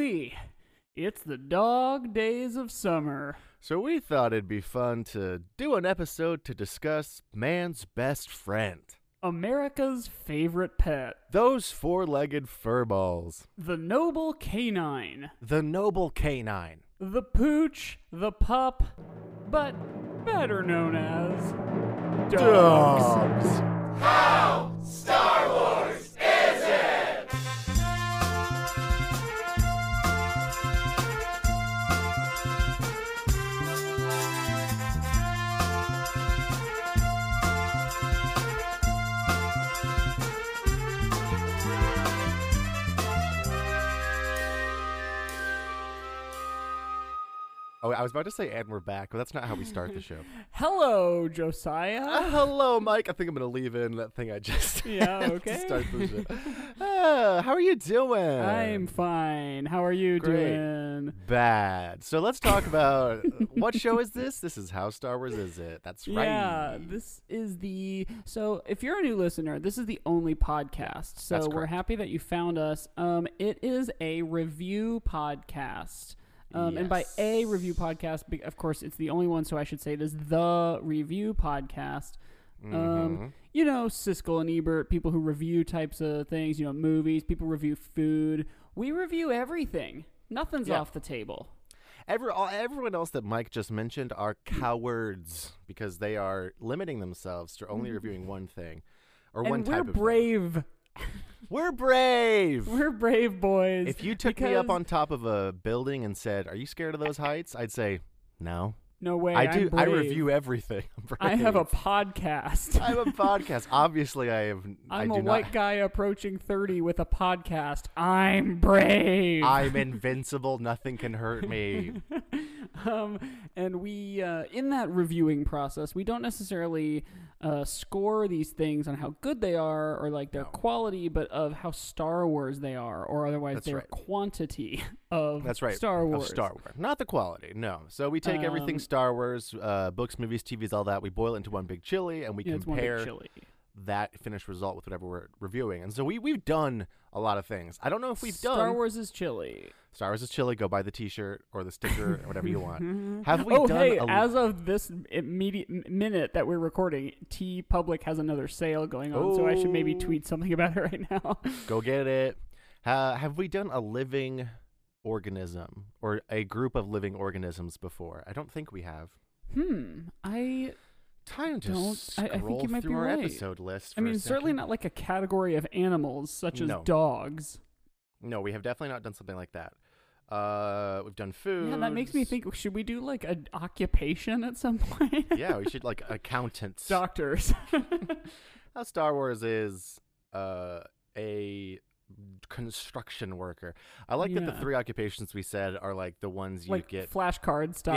Wee! It's the dog days of summer. So we thought it'd be fun to do an episode to discuss man's best friend. America's favorite pet. Those four-legged furballs. The noble canine. The noble canine. The pooch, the pup, but better known as dogs. Dogs. Oh, I was about to say, and we're back, but that's not how we start the show. Hello, Uh, Josiah. hello, Mike. I think I'm gonna leave in that thing I just Yeah, to okay. start the show. Ah, how are you doing? I'm fine. How are you Great. doing? bad. So let's talk about what show is this? This is How Star Wars Is It? That's right. Yeah, this is the so if you're a new listener, this is the only podcast. So we're happy that you found us. Um it is a review podcast. Um, and by a review podcast, of course, it's the only one, so I should say it is the review podcast. Um, Mhm. you know, Siskel and Ebert, people who review types of things, you know, movies, people review food. We review everything. Nothing's Yeah. off the table. Every, all, everyone else that Mike just mentioned are cowards because they are limiting themselves to only reviewing one thing or one Mm-hmm. and type we're of thing. We're brave. We're brave boys. if you took me up because- on top of a building and said, "Are you scared of those heights?" I'd say, "No." No way. I I'm do. I brave. review everything. I'm I have a podcast. I have a podcast. Obviously, I have. I I'm do a white not. guy approaching 30 with a podcast. I'm brave. I'm invincible. Nothing can hurt me. um, and we, uh, in that reviewing process, we don't necessarily uh, score these things on how good they are or like their No. quality, but of how Star Wars they are, or otherwise That's their right. quantity of That's right. Star Wars. Of Star Wars, not the quality. No. So we take everything Um, Star Wars, uh, books, movies, TVs, all that. We boil it into one big chili, and we Yeah, it's one big compare chili. That finished result with whatever we're reviewing. And so we we've done a lot of things. I don't know if we've Star done Star Wars is chili. Star Wars is chili. Go buy the T-shirt or the sticker or whatever you want. Have we oh, done? hey, as of this immediate minute that we're recording, TeePublic has another sale going on, so I should maybe Oh. tweet something about it right now. go get it. Ha, have we done a living organism or a group of living organisms before? I don't think we have. hmm. I Time to Don't- I- I think you might through be our right. episode list. I for a mean, certainly second. not like a category of animals such as No. dogs. No, we have definitely not done something like that. Uh, we've done food. Yeah, that makes me think. Should we do like an occupation at some point? yeah, we should like accountants. Doctors. How Star Wars is uh, a construction worker. I like that the three occupations we said are like the ones you like get. flashcard style.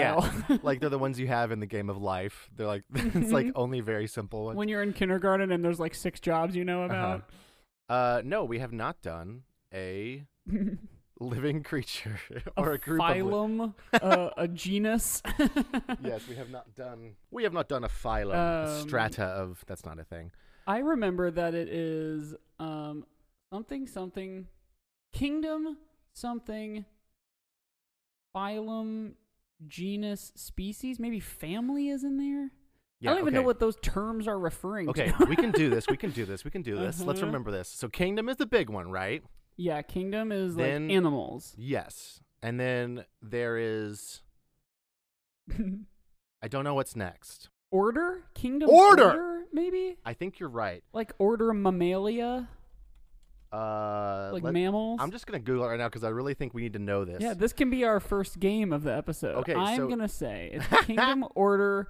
Yeah, like they're the ones you have in the game of life. They're like it's like only very simple ones. when you're in kindergarten and there's like six jobs you know about. Uh, no, we have not done a living creature or a, a group of. li- phylum, uh, a genus. yes, we have not done. We have not done a phylum, a Um, strata of. That's not a thing. I remember that it is um something something kingdom something phylum genus species maybe family is in there. Yeah, I don't even know what those terms are referring Okay, to. Okay, we can do this. We can do this. We can do this. Let's Uh-huh. remember this. So, kingdom is the big one, right? yeah, kingdom is Then- like animals. Yes. And then there is. I don't know what's next. order? Kingdom Order! maybe? I think you're right. Like order mammalia? Uh, Like let- mammals? I'm just gonna Google it right now because I really think we need to know this. Yeah, this can be our first game of the episode. Okay, I'm so- gonna say it's kingdom, order,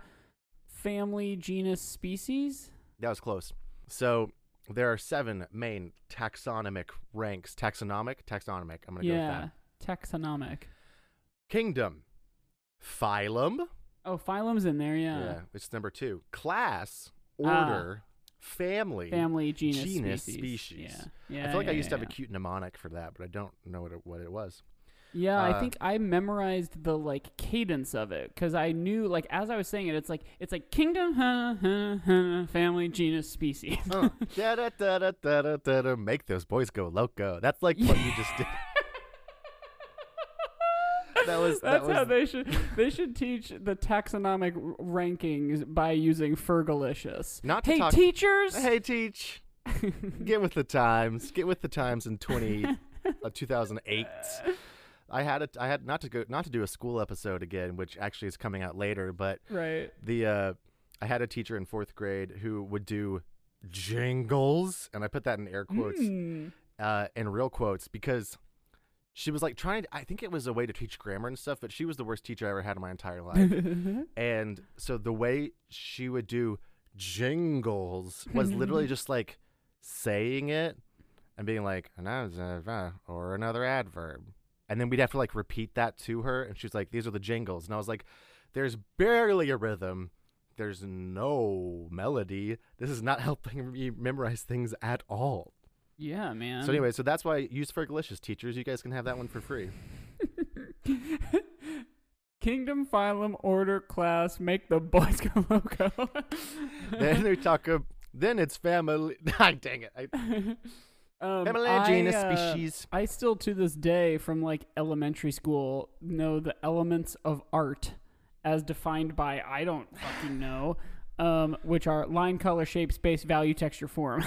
family, genus, species. that was close. So there are seven main taxonomic ranks. Taxonomic, taxonomic. I'm gonna go with Yeah, that. taxonomic. Kingdom, phylum. Oh, phylum's in there. Yeah, Yeah, it's number two. Class, Ah family, family, genus, genus species. species. Yeah. yeah, I feel like yeah, I used yeah, to have a cute mnemonic for that, but I don't know what it, what it was. Yeah, uh, I think I memorized the like cadence of it because I knew like as I was saying it, it's like it's like kingdom, huh, huh, huh, family, genus, species. oh, da, da, da, da, da, da, da, make those boys go loco. That's like what you just did. that was that That's was how they should they should teach the taxonomic rankings by using Fergalicious. not Hey talk. teachers, hey, teach. Get with the times. Get with the times in 20 uh, 2008. I had a, I had not to go not to do a school episode again, which actually is coming out later, but right? the uh I had a teacher in 4th grade who would do jingles and I put that in air quotes Mm. uh in real quotes because she was like trying to, I think it was a way to teach grammar and stuff, but she was the worst teacher I ever had in my entire life. and so the way she would do jingles was literally just like saying it and being like "Another or another adverb. And then we'd have to like repeat that to her and she's like these are the jingles. And i was like there's barely a rhythm. There's no melody. This is not helping me memorize things at all yeah, man. so anyway so that's why use fergalicious teachers you guys can have that one for free Kingdom, phylum, order, class, make the boys go loco. then we talk of then it's family dang it I, um, family I, genus uh, species I still to this day from like elementary school know the elements of art as defined by I don't fucking know, um, which are line, color, shape, space, value, texture, form.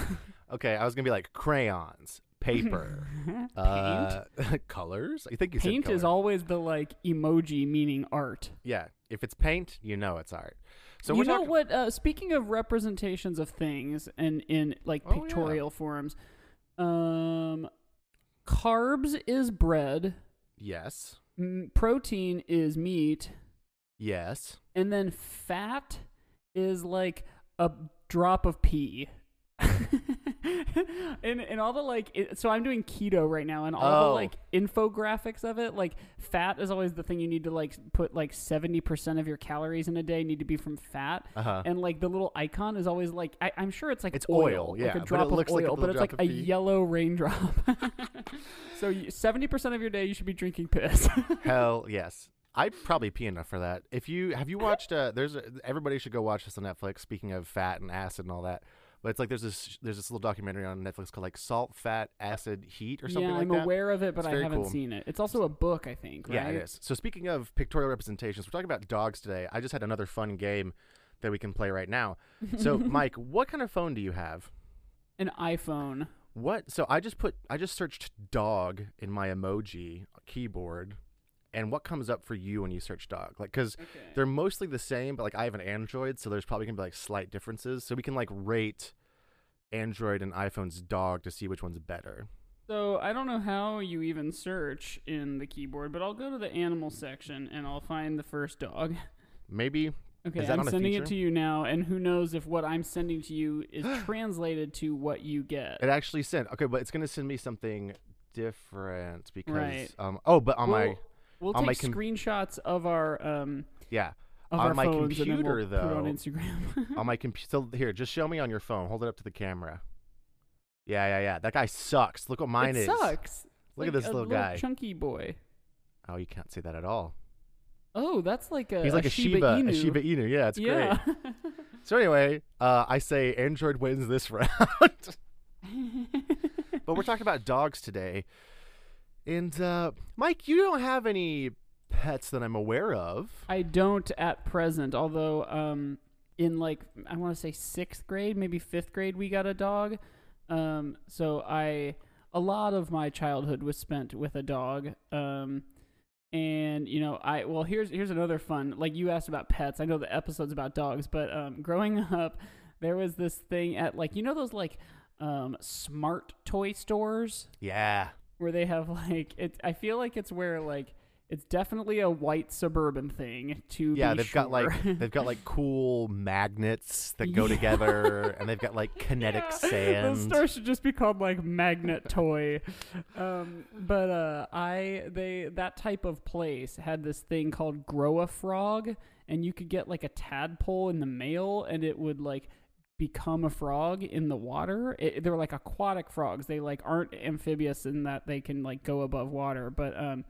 Okay, I was gonna be like crayons, paper, uh, colors. I think you Paint is always the like emoji meaning art. Yeah, if it's paint, you know it's art. So you know talking. what? Uh, speaking of representations of things and in like Oh, yeah. pictorial forms, um, carbs is bread, Yes, m- protein is meat, yes. and then fat is like a drop of pee. and and all the like it, so I'm doing keto right now and all the Oh. like infographics of it like fat is always the thing you need to like put like 70% of your calories in a day need to be from fat Uh huh. and like the little icon is always like I, I'm sure it's like It's oil, oil, like yeah, a but it drop looks of like a oil, but it's like a pee. yellow raindrop. so seventy percent of your day you should be drinking piss. Hell yes. I probably pee enough for that. If you have you watched, uh, there's a, everybody should go watch this on Netflix. Speaking of fat and acid and all that, but it's like there's this there's this little documentary on Netflix called like Salt, Fat, Acid, Heat or something yeah, like I'm that. aware of it, but It's I haven't cool. seen it. It's also a book, I think. Right? Yeah, it is. So speaking of pictorial representations, we're talking about dogs today. I just had another fun game that we can play right now. So, Mike, what kind of phone do you have? An iPhone. What? So I just put I just searched dog in my emoji keyboard, and what comes up for you when you search dog? Like, cause Okay. they're mostly the same, but like I have an Android, so there's probably gonna be like slight differences. So we can like rate Android and iPhone's dog to see which one's better. So I don't know how you even search in the keyboard, but I'll go to the animal section and I'll find the first dog. Maybe Okay, Is that I'm sending it to you now, and who knows if what I'm sending to you is translated to what you get. it actually sent. Okay, but it's gonna send me something different because Right. um oh, but on my We'll- on take com- screenshots of our um yeah of On our my phones and then computer, we'll put it on Instagram. on my computer. So here, just show me on your phone. Hold it up to the camera. Yeah, yeah, yeah. That guy sucks. Look what mine it is. sucks. Look at Like this a little guy. chunky boy. Oh, you can't see that at all. Oh, that's like a He's like a, Shiba, Shiba, Inu. a Shiba Inu. Yeah, it's yeah. great. So anyway, uh, I say Android wins this round. but we're talking about dogs today. And uh, Mike, you don't have any pets that I'm aware of. I don't at present, although um in like I want to say 6th grade, maybe 5th grade we got a dog. Um so I a lot of my childhood was spent with a dog. Um and you know, I well here's here's another fun. Like you asked about pets. I know the episode's about dogs, but um growing up there was this thing at like you know those like um smart toy stores Yeah. Where they have like it I feel like it's where like it's definitely a white suburban thing to Yeah, they've got like they've got like cool magnets that go Yeah. together, and they've got like kinetic Yeah, sand. The store should just be called like Magnet Toy. um, but uh, I they that type of place had this thing called Grow a Frog, and you could get like a tadpole in the mail, and it would like become a frog in the water. It, they're like aquatic frogs. They like aren't amphibious in that they can like go above water. But um,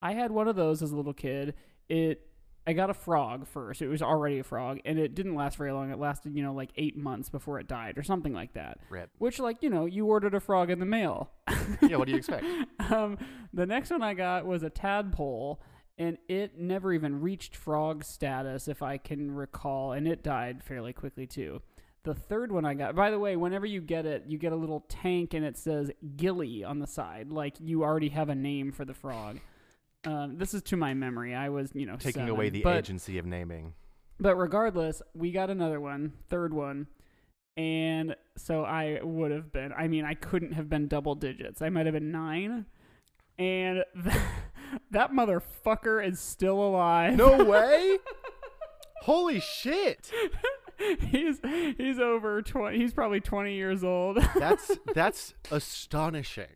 I had one of those as a little kid. It I got a frog first. It was already a frog, and it didn't last very long. It lasted, you know, like eight months before it died, or something like that. Rip. Which, like, you know, you ordered a frog in the mail. Yeah, what do you expect? um, the next one I got was a tadpole, and it never even reached frog status, if I can recall, and it died fairly quickly too. The third one I got, by the way, whenever you get it, you get a little tank and it says Gilly on the side, like you already have a name for the frog. Um, this is to my memory. I was, you know, Taking seven, away the but, agency of naming. But regardless, we got another one, third one. And so I would have been, I mean, I couldn't have been double digits. I might have been nine. And th- that motherfucker is still alive. No way! Holy shit! he's he's over 20 he's probably 20 years old That's that's astonishing.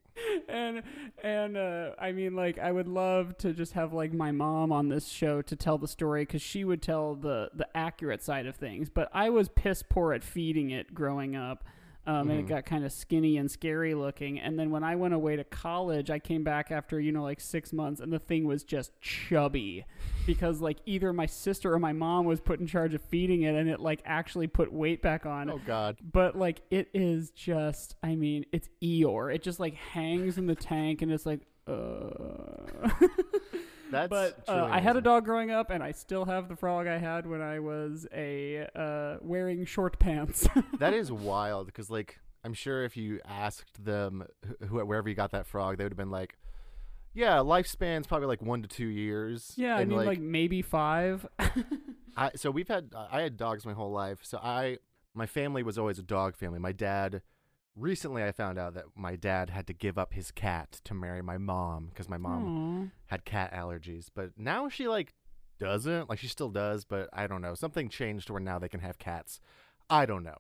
and and uh i mean like i would love to just have like my mom on this show to tell the story because she would tell the the accurate side of things but i was piss poor at feeding it growing up um, and it Mhm. got kind of skinny and scary looking. And then when i went away to college i came back after you know like six months and the thing was just chubby. Because like either my sister or my mom was put in charge of feeding it and it like actually put weight back on. Oh god. but like it is just i mean it's eeyore. It just like hangs in the tank and it's like uh That's but uh, i had a dog growing up and i still have the frog i had when i was a uh wearing short pants That is wild because, like, I'm sure if you asked them wh- wh- wherever you got that frog, they would have been like, "Yeah, lifespan's probably like one to two years." yeah i And, mean like, maybe five I, so we've had I had dogs my whole life. So I my family was always a dog family. My dad recently I found out that my dad had to give up his cat to marry my mom because my mom Aw. had cat allergies. But now she like doesn't. Like she still does, but I don't know. Something changed where now they can have cats. I don't know.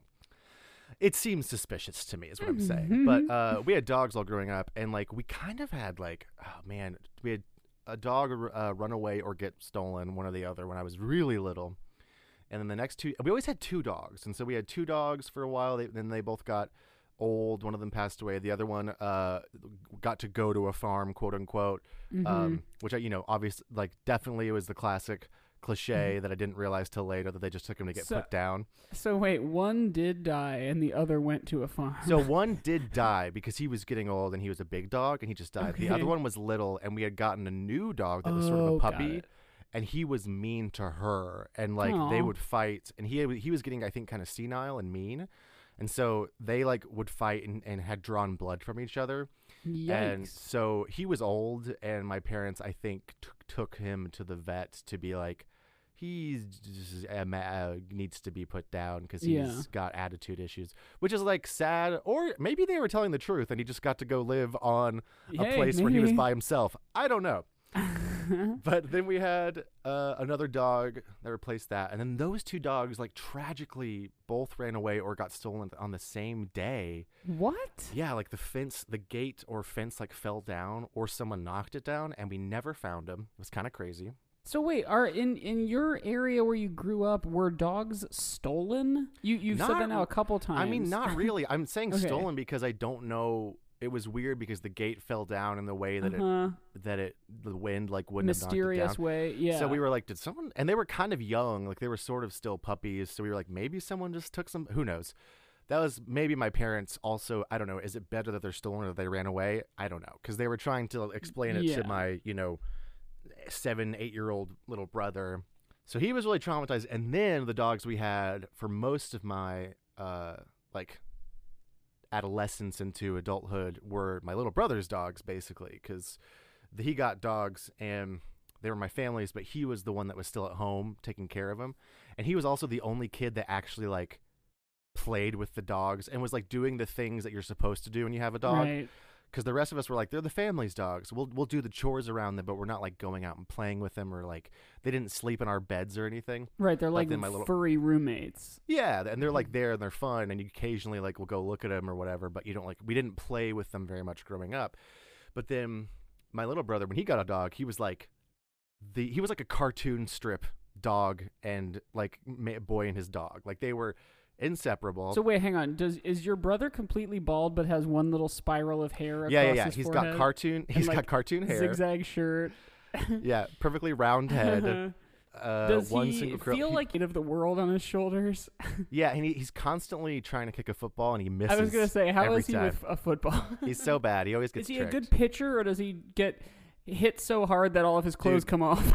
It seems suspicious to me, is what I'm saying. But uh, we had dogs all growing up, and like we kind of had like, oh man, we had a dog uh, run away or get stolen, one or the other, when I was really little. And then the next two, we always had two dogs, and so we had two dogs for a while. They, then they both got old. One of them passed away. The other one uh, got to go to a farm, quote unquote Mhm. um, which I, you know, obviously, like, definitely it was the classic cliche that I didn't realize till later that they just took him to get Mm-hmm. So- put down. so wait one did die and the other went to a farm So one did die because he was getting old and he was a big dog and he just died. The other one was little and we had gotten a new dog that was sort of Oh, a got puppy. And he was mean to her, and like they would fight, and he he was getting I think kind of senile and mean, and so they like would fight and, and had drawn blood from each other. And so he was old, and my parents, I think, t- took him to the vet to be like, he uh, needs to be put down because he's Yeah. got attitude issues, which is like sad. Or maybe they were telling the truth, and he just got to go live on a Hey, place where he was by himself. I don't know. But then we had uh, another dog that replaced that, and then those two dogs like tragically both ran away or got stolen on the same day. what Yeah, like the fence, the gate or fence like fell down or someone knocked it down and we never found them. It was kind of crazy. So wait, are in in your area where you grew up, were dogs stolen? You you've said that now a couple times. I mean, not really. I'm saying Okay. stolen because I don't know. It was weird because the gate fell down in the way that uh-huh. it that it the wind like wouldn't mysterious way. Yeah. So we were like, did someone? And they were kind of young, like they were sort of still puppies. So we were like, maybe someone just took some. Who knows? That was maybe my parents. Also, I don't know. Is it better that they're stolen or that they ran away? I don't know because they were trying to explain it Yeah. to my, you know, seven, eight year old little brother. So he was really traumatized. And then the dogs we had for most of my uh like adolescence into adulthood were my little brother's dogs basically because he got dogs and they were my family's but he was the one that was still at home taking care of them and he was also the only kid that actually like played with the dogs and was like doing the things that you're supposed to do when you have a dog Right. Because the rest of us were like they're the family's dogs we'll we'll do the chores around them but we're not like going out and playing with them or like they didn't sleep in our beds or anything Right. They're But like my little- furry roommates. yeah, and they're like mm-hmm. there and they're fun, and you occasionally like will go look at them or whatever. But you don't like we didn't play with them very much growing up. But then my little brother, when he got a dog, he was like the he was like a cartoon strip dog and like boy and his dog, like they were inseparable. So wait, hang on. Does is your brother completely bald but has one little spiral of hair across yeah, yeah, yeah. his He's forehead? got cartoon. He's like, got cartoon hair. zigzag shirt. Yeah, perfectly round head. Uh-huh. Uh, Does one he single curl. feel he- like it of the world on his shoulders? yeah, and he, he's constantly trying to kick a football and he misses. I was gonna say, how every he time. with a football? He's so bad. He always gets is he tricked. a good pitcher or does he get hit so hard that all of his clothes Dude. come off.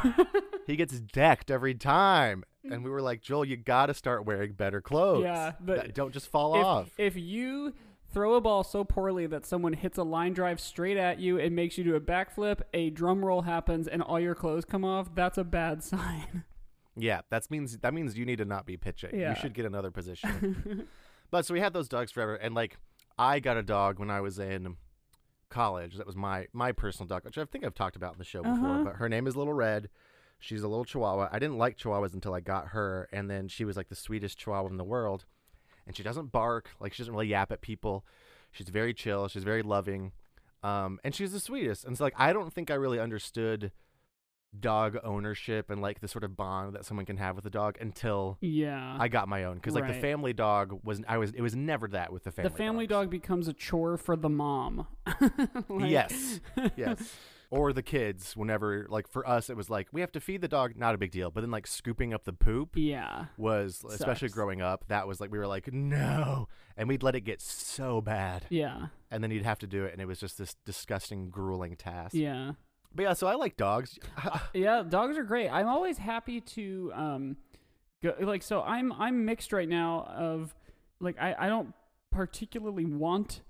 He gets decked every time. And we were like, Joel, you got to start wearing better clothes. Yeah, but don't just fall if, off. if you throw a ball so poorly that someone hits a line drive straight at you and makes you do a backflip, a drum roll happens, and all your clothes come off, that's a bad sign. Yeah, that means that means you need to not be pitching. Yeah. You should get another position. but so we had those dogs forever, and like I got a dog when I was in college. That was my my personal dog, which I think I've talked about in the show before. Uh-huh. But her name is Little Red. She's a little Chihuahua. I didn't like Chihuahuas until I got her, and then she was like the sweetest Chihuahua in the world. And she doesn't bark, like she doesn't really yap at people. She's very chill. She's very loving, um, and she's the sweetest. And so like I don't think I really understood dog ownership and like the sort of bond that someone can have with a dog until yeah. I got my own because like the family dog was I was it was never that with the family. the family dogs. dog becomes a chore for the mom. Like- Yes. yes. Or the kids whenever like for us it was like we have to feed the dog not a big deal but then like scooping up the poop Yeah. was especially growing up that was like we were like no and we'd let it get so bad Yeah. and then you'd have to do it and it was just this disgusting grueling task. Yeah. But yeah so I like dogs. Yeah, dogs are great. I'm always happy to um go like so I'm I'm mixed right now of like I I don't particularly want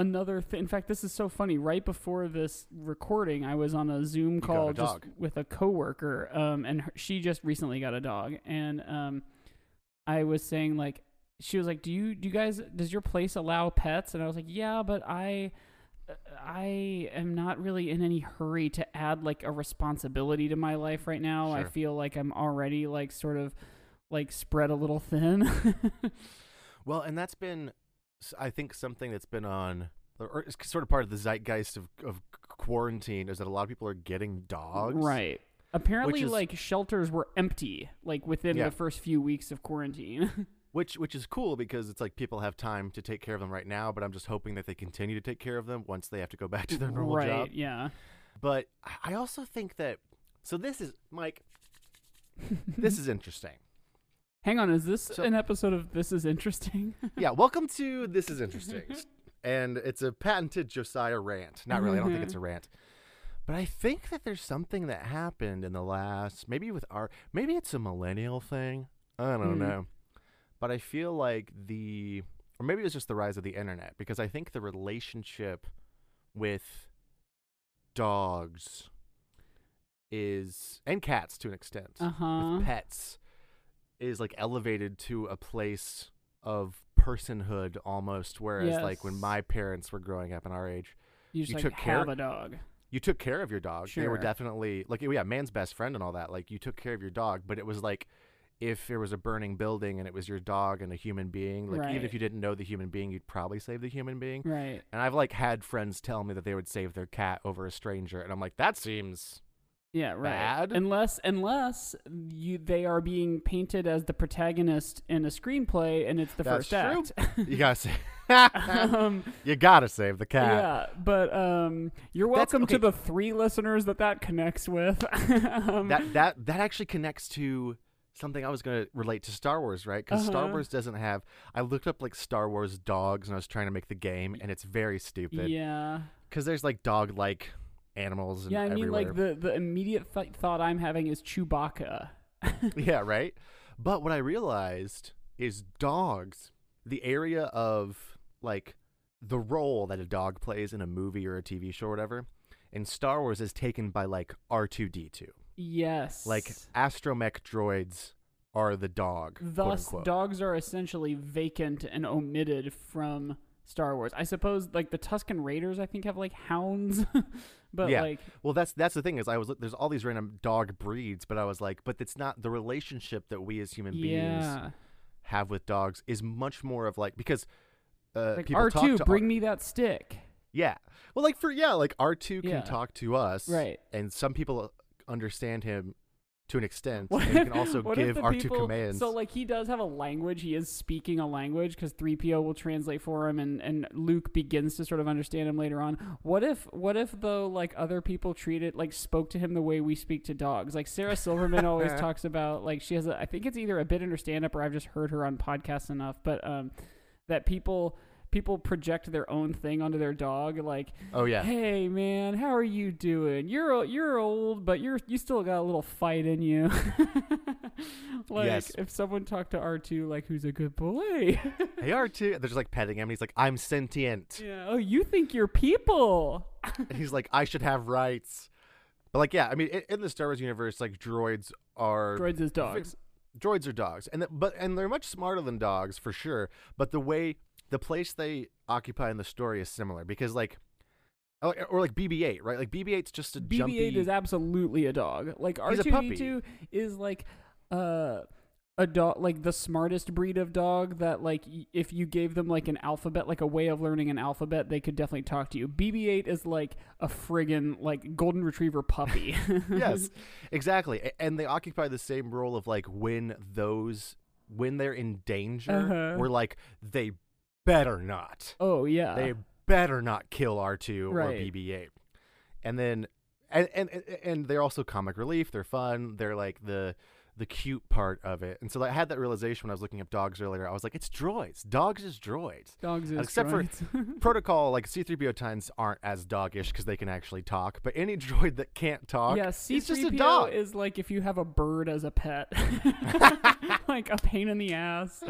another thing. In fact, this is so funny. Right before this recording, I was on a Zoom got a call just with a coworker um and her, she just recently got a dog and um I was saying like she was like, "Do you do you guys does your place allow pets?" And I was like, "Yeah, but I I am not really in any hurry to add like a responsibility to my life right now. I feel like I'm already like sort of like spread a little thin. Well, and that's been, I think, something that's been on, or it's sort of part of the zeitgeist of, of quarantine is that a lot of people are getting dogs. right. Apparently is- like shelters were empty like within Yeah. the first few weeks of quarantine. Which which is cool because it's like people have time to take care of them right now, but I'm just hoping that they continue to take care of them once they have to go back to their normal right, job. yeah. But I- I also think that so this is Mike. this is interesting. Hang on, is this So- an episode of This is Interesting? Yeah, welcome to this is interesting, and it's a patented Josiah rant. Not really. I don't think it's a rant. But I think that there's something that happened in the last, maybe with our, maybe it's a millennial thing. I don't Hmm. know. But I feel like the, or maybe it's just the rise of the internet because I think the relationship with dogs is, and cats to an extent, Uh-huh. with pets, is like elevated to a place of personhood almost. Whereas like when my parents were growing up in our age, You you like took care- of a dog. you took care of your dog. They were definitely like yeah, man's best friend and all that. Like you took care of your dog, but it was like if there was a burning building and it was your dog and a human being, like even if you didn't know the human being, you'd probably save the human being. Right. And I've like had friends tell me that they would save their cat over a stranger, and I'm like, that seems Yeah, right. Bad? Unless unless you they are being painted as the protagonist in a screenplay and it's the That's first true. act. you gotta say, um, you gotta save the cat. yeah, but um, you're welcome to the three listeners that that connects with. um, That that that actually connects to something I was gonna relate to Star Wars, right? Because Star Uh-huh. Wars doesn't have. I looked up like Star Wars dogs, and I was trying to make the game, and it's very stupid. yeah, Because there's like dog-like animals. And yeah. I mean, everywhere. like the the immediate th- thought I'm having is Chewbacca. yeah, right. But what I realized is dogs, the area of like the role that a dog plays in a movie or a TV show or whatever, in Star Wars is taken by like R2D2. Yes. Like astromech droids are the dog. Thus, dogs are essentially vacant and omitted from Star Wars. I suppose, like the Tusken Raiders, I think have like hounds, but Yeah. like Well, that's that's the thing is I was there's all these random dog breeds, but I was like, but it's not the relationship that we as human beings yeah, have with dogs is much more of like because uh, like people R two, bring R- me that stick. yeah. Well, like for yeah, like R two can Yeah. talk to us, Right. And some people understand him to an extent, What and he can also give the R two people- commands. So like he does have a language. He is speaking a language because three PO will translate for him, and and Luke begins to sort of understand him later on. What if what if though like other people treated like spoke to him the way we speak to dogs? Like Sarah Silverman always talks about like she has a I think it's either a bit in her stand up or I've just heard her on podcasts enough, but um that people people project their own thing onto their dog. Like, Oh yeah. hey man, how are you doing? You're you're old, but you're you still got a little fight in you. like Yes. if someone talked to R two like who's a good boy. Hey R2. They're just like petting him. And he's like, I'm sentient. yeah. Oh, you think you're people? and he's like, I should have rights. But like, yeah, I mean, in, in the Star Wars universe, like droids are Droids as dogs. droids are dogs, and th- but and they're much smarter than dogs for sure. But the way the place they occupy in the story is similar because like. Or, or like BB-8, right? Like BB-8's just a. BB-8 is absolutely a dog. Like He's a puppy. R2D2 is like uh a dog like the smartest breed of dog that like if you gave them like an alphabet like a way of learning an alphabet they could definitely talk to you. BB-8 is like a friggin' like golden retriever puppy. yes, exactly. And they occupy the same role of like when those when they're in danger, Uh-huh. we're like they better not. oh yeah. They better not kill R2 or Right. BB-8. And then and and and they're also comic relief. They're fun. They're like the the cute part of it. And so I had that realization when I was looking up dogs earlier. I was like, it's droids. Dogs is droids. Dogs is droids. except for- droids. Protocol like C3PO times aren't as doggish because they can actually talk. But any droid that can't talk, yeah, C3PO just a dog. is like if you have a bird as a pet. like a pain in the ass.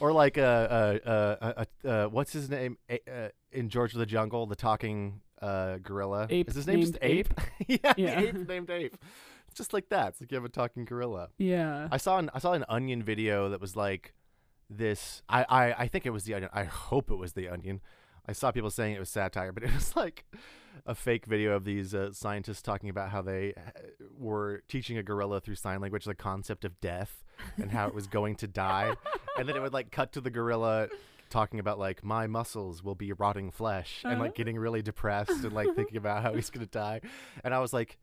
or like a, a, a, a, a what's his name a, uh, in George of the Jungle, the talking uh, gorilla. Ape Is his name just named Ape? yeah, Yeah. ape named Ape. Just like that. It's like you have a talking gorilla. yeah. I saw an I saw an Onion video that was like this. I, I I think it was the Onion. I hope it was the Onion. I saw people saying it was satire, but it was like a fake video of these uh, scientists talking about how they uh, were teaching a gorilla through sign language the concept of death and how it was going to die, and then it would like cut to the gorilla talking about like my muscles will be rotting flesh and like Uh-huh. getting really depressed and like thinking about how he's gonna die, and I was like,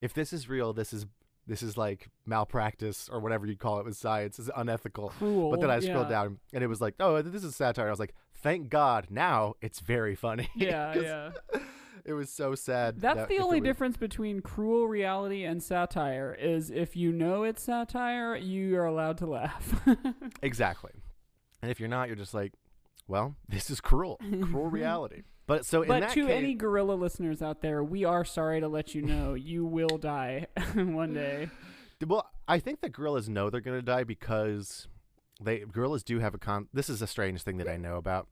if this is real, this is this is like malpractice or whatever you call it with science is unethical. Cruel. But then I scrolled yeah. down and it was like, oh, this is satire. I was like, thank God, now it's very funny. Yeah, yeah. It was so sad. That's that the only was- difference between cruel reality and satire is if you know it's satire, you are allowed to laugh. Exactly. And if you're not, you're just like, well, this is cruel, cruel reality. But so in but to case, any gorilla listeners out there, we are sorry to let you know you will die one day. well, I think that gorillas know they're gonna die because they gorillas do have a con. This is a strange thing that I know about.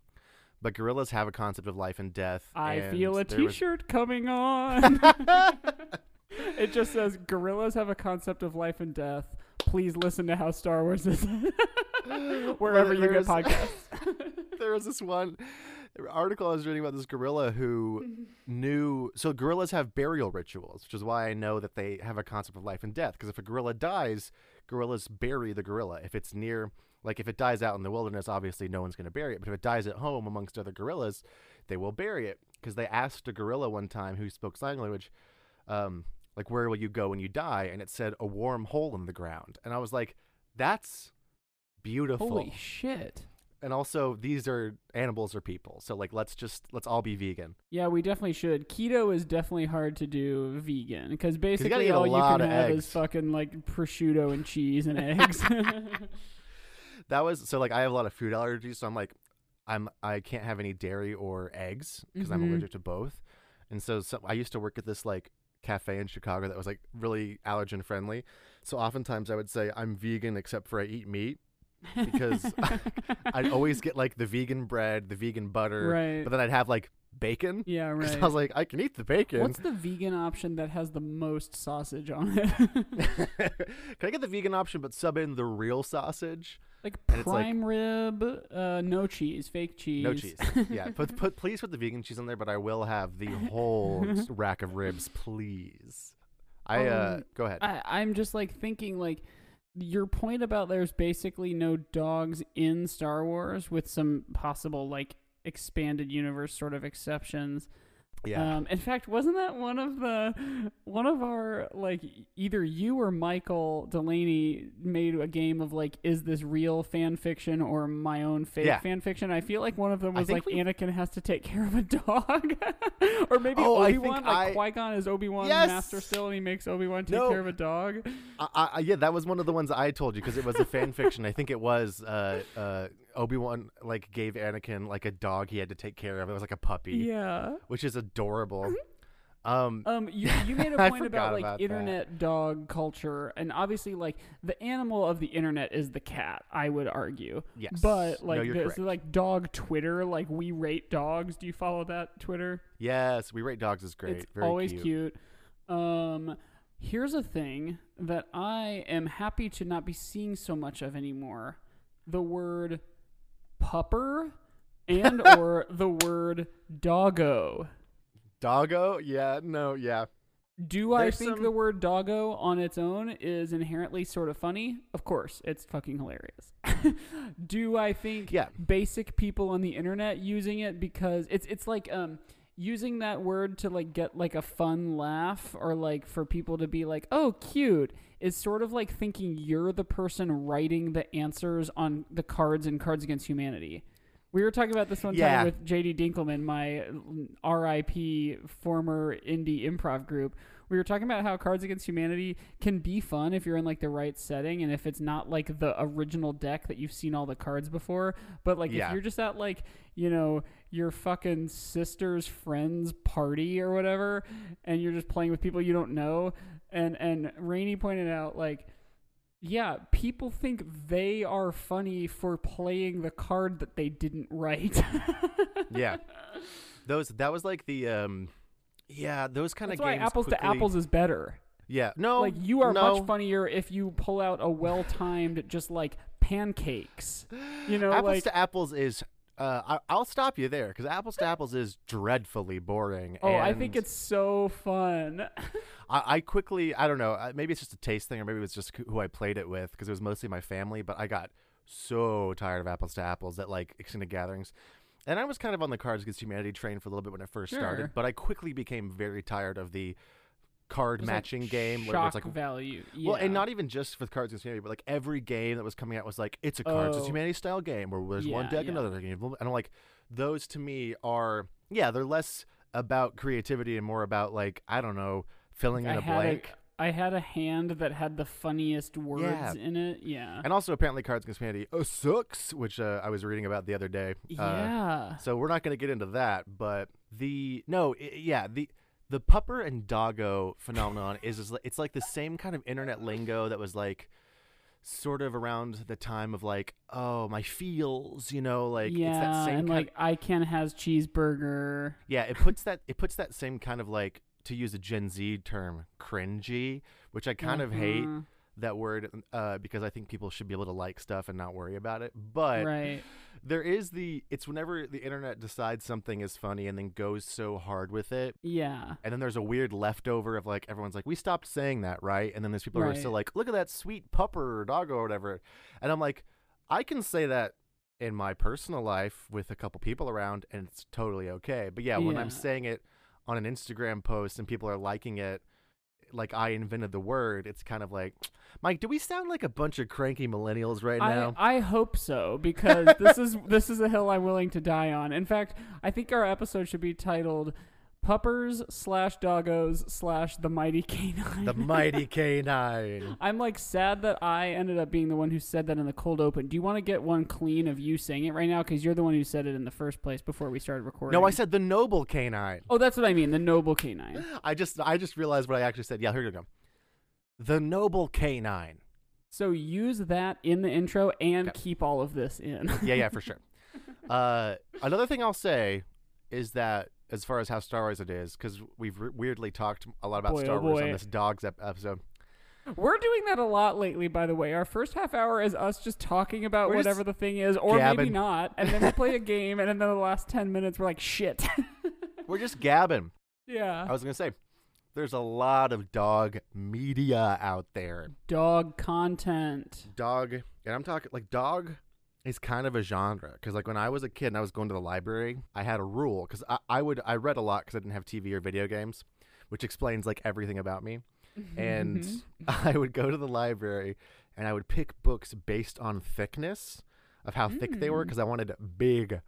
But gorillas have a concept of life and death. I and feel a there was- T-shirt coming on. it just says gorillas have a concept of life and death. Please listen to how Star Wars is wherever you get podcasts. there was this one article I was reading about this gorilla who knew. So gorillas have burial rituals, which is why I know that they have a concept of life and death. Because if a gorilla dies, gorillas bury the gorilla. If it's near, like if it dies out in the wilderness, obviously no one's going to bury it. But if it dies at home amongst other gorillas, they will bury it. Because they asked a gorilla one time who spoke sign language, um, like, where will you go when you die? And it said a warm hole in the ground. And I was like, that's beautiful Holy shit. And also these are animals or people so like let's just let's all be vegan Yeah, we definitely should. Keto is definitely hard to do vegan because basically a all you can have eggs. is fucking like prosciutto and cheese and eggs. that was so like i have a lot of food allergies so i'm like i'm i can't have any dairy or eggs because i'm Mhm. allergic to both and so, so i used to work at this like cafe in chicago that was like really allergen friendly so oftentimes i would say i'm vegan except for i eat meat because i'd always get like the vegan bread the vegan butter right. but then i'd have like bacon Yeah, right. i was like i can eat the bacon What's the vegan option that has the most sausage on it? Can I get the vegan option but sub in the real sausage? like And it's like- prime rib, uh, no cheese, fake cheese. No cheese. yeah, put put please put the vegan cheese on there, but I will have the whole rack of ribs, please. I uh Um, go ahead. I, I'm just like thinking like your point about there's basically no dogs in Star Wars with some possible like expanded universe sort of exceptions. Yeah. Um, in fact, wasn't that one of the one of our like either you or Michael Delaney made a game of like, is this real fan fiction or my own fake Yeah. fan fiction? I feel like one of them was like we- Anakin has to take care of a dog, or maybe Oh, Obi Wan. Like I- Qui Gon is Obi Wan's Yes! master still, and he makes Obi Wan take No. care of a dog. I, I, yeah, that was one of the ones I told you because it was a fan fiction. I think it was uh uh Obi Wan like gave Anakin like a dog he had to take care of. It was like a puppy, Yeah. which is adorable. um, Um, you, you made a point about like about that. internet dog culture, and obviously, like the animal of the internet is the cat. I would argue, yes, but like correct. so like dog Twitter, like we rate dogs. Do you follow that Twitter? yes, we rate dogs is great. It's Very always cute. cute. Um, here's a thing that I am happy to not be seeing so much of anymore: the word pupper and or the word doggo. Doggo, yeah, no, yeah. Do I think some- the word doggo on its own is inherently sort of funny? Of course, it's fucking hilarious. Do I think Yeah. basic people on the internet using it because it's it's like um using that word to like get like a fun laugh or like for people to be like, "Oh, cute." Is sort of like thinking you're the person writing the answers on the cards in Cards Against Humanity. We were talking about this one Yeah. time with JD Dinkelman, my RIP former indie improv group. We were talking about how Cards Against Humanity can be fun if you're in like the right setting and if it's not like the original deck that you've seen all the cards before. But like Yeah. if you're just at like, you know, your fucking sister's friend's party or whatever and you're just playing with people you don't know and and Rainey pointed out like yeah, people think they are funny for playing the card that they didn't write. yeah. Those that was like the um yeah, those kind That's of why games apples to apples is better. Yeah. No. like you are no. much funnier if you pull out a well-timed just like pancakes. You know, apples like to apples is uh I, I'll stop you there cuz apples to apples is dreadfully boring. oh, I think it's so fun. I, I quickly I don't know, uh, maybe it's just a taste thing or maybe it was just who I played it with because it was mostly my family, but I got so tired of apples to apples at like extended gatherings. And I was kind of on the Cards Against Humanity train for a little bit when it first Sure. started, but I quickly became very tired of the card Just, like, matching game where it's like value. Well, and Yeah. not even just with Cards Against Humanity, but like every game that was coming out was like it's a Cards Against Oh. Humanity style game where there's one deck, yeah. another deck, and I'm like, those to me are yeah, they're less about creativity and more about like I don't know, filling in I a blank. A, I had a hand that had the funniest words Yeah. in it. Yeah. And also, apparently, Cards Against Humanity uh, sucks, which uh, I was reading about the other day. Uh, yeah. so we're not going to get into that, but the no, i yeah, the the pupper and doggo phenomenon is, is it's like the same kind of internet lingo that was like sort of around the time of like oh my feels, you know, like yeah, it's that same and like I can has cheeseburger. yeah, it puts that it puts that same kind of like to use a Gen Z term, cringy, which I kind of hate Mhm. That word uh, because I think people should be able to like stuff and not worry about it. But right. there is the it's whenever the internet decides something is funny and then goes so hard with it. Yeah. And then there's a weird leftover of like everyone's like, we stopped saying that, right? And then there's people who are still like, look at that sweet pupper or doggo or whatever. And I'm like, I can say that in my personal life with a couple people around and it's totally okay. But yeah, when I'm saying it on an Instagram post and people are liking it, like I invented the word, it's kind of like, Mike, do we sound like a bunch of cranky millennials right now? I, I hope so because this is this is a hill I'm willing to die on. In fact, I think our episode should be titled "Puppers slash Doggos slash the Mighty Canine." the mighty canine. I'm like sad that I ended up being the one who said that in the cold open. Do you want to get one clean of you saying it right now? Because you're the one who said it in the first place before we started recording. No, I said the noble canine. Oh, that's what I mean. The noble canine. I just I just realized what I actually said. Yeah, here you go. The noble canine. So use that in the intro and Okay. keep all of this in. Yeah, yeah, for sure. Uh, another thing I'll say is that as far as how Star Wars it is, because we've re- weirdly talked a lot about Boy, Star oh Wars on this dogs ep- episode. We're doing that a lot lately, by the way. Our first half hour is us just talking about We're whatever the thing is, or maybe not, and then we play a game, and then the last ten minutes we're like, shit. We're just gabbing. yeah. I was gonna say, there's a lot of dog media out there. Dog content. Dog, and I'm talking like dog is kind of a genre because like when I was a kid and I was going to the library, I had a rule because I, I would I read a lot because I didn't have TV or video games, which explains like everything about me. And I would go to the library and I would pick books based on thickness of how thick they were Mm. because I wanted big,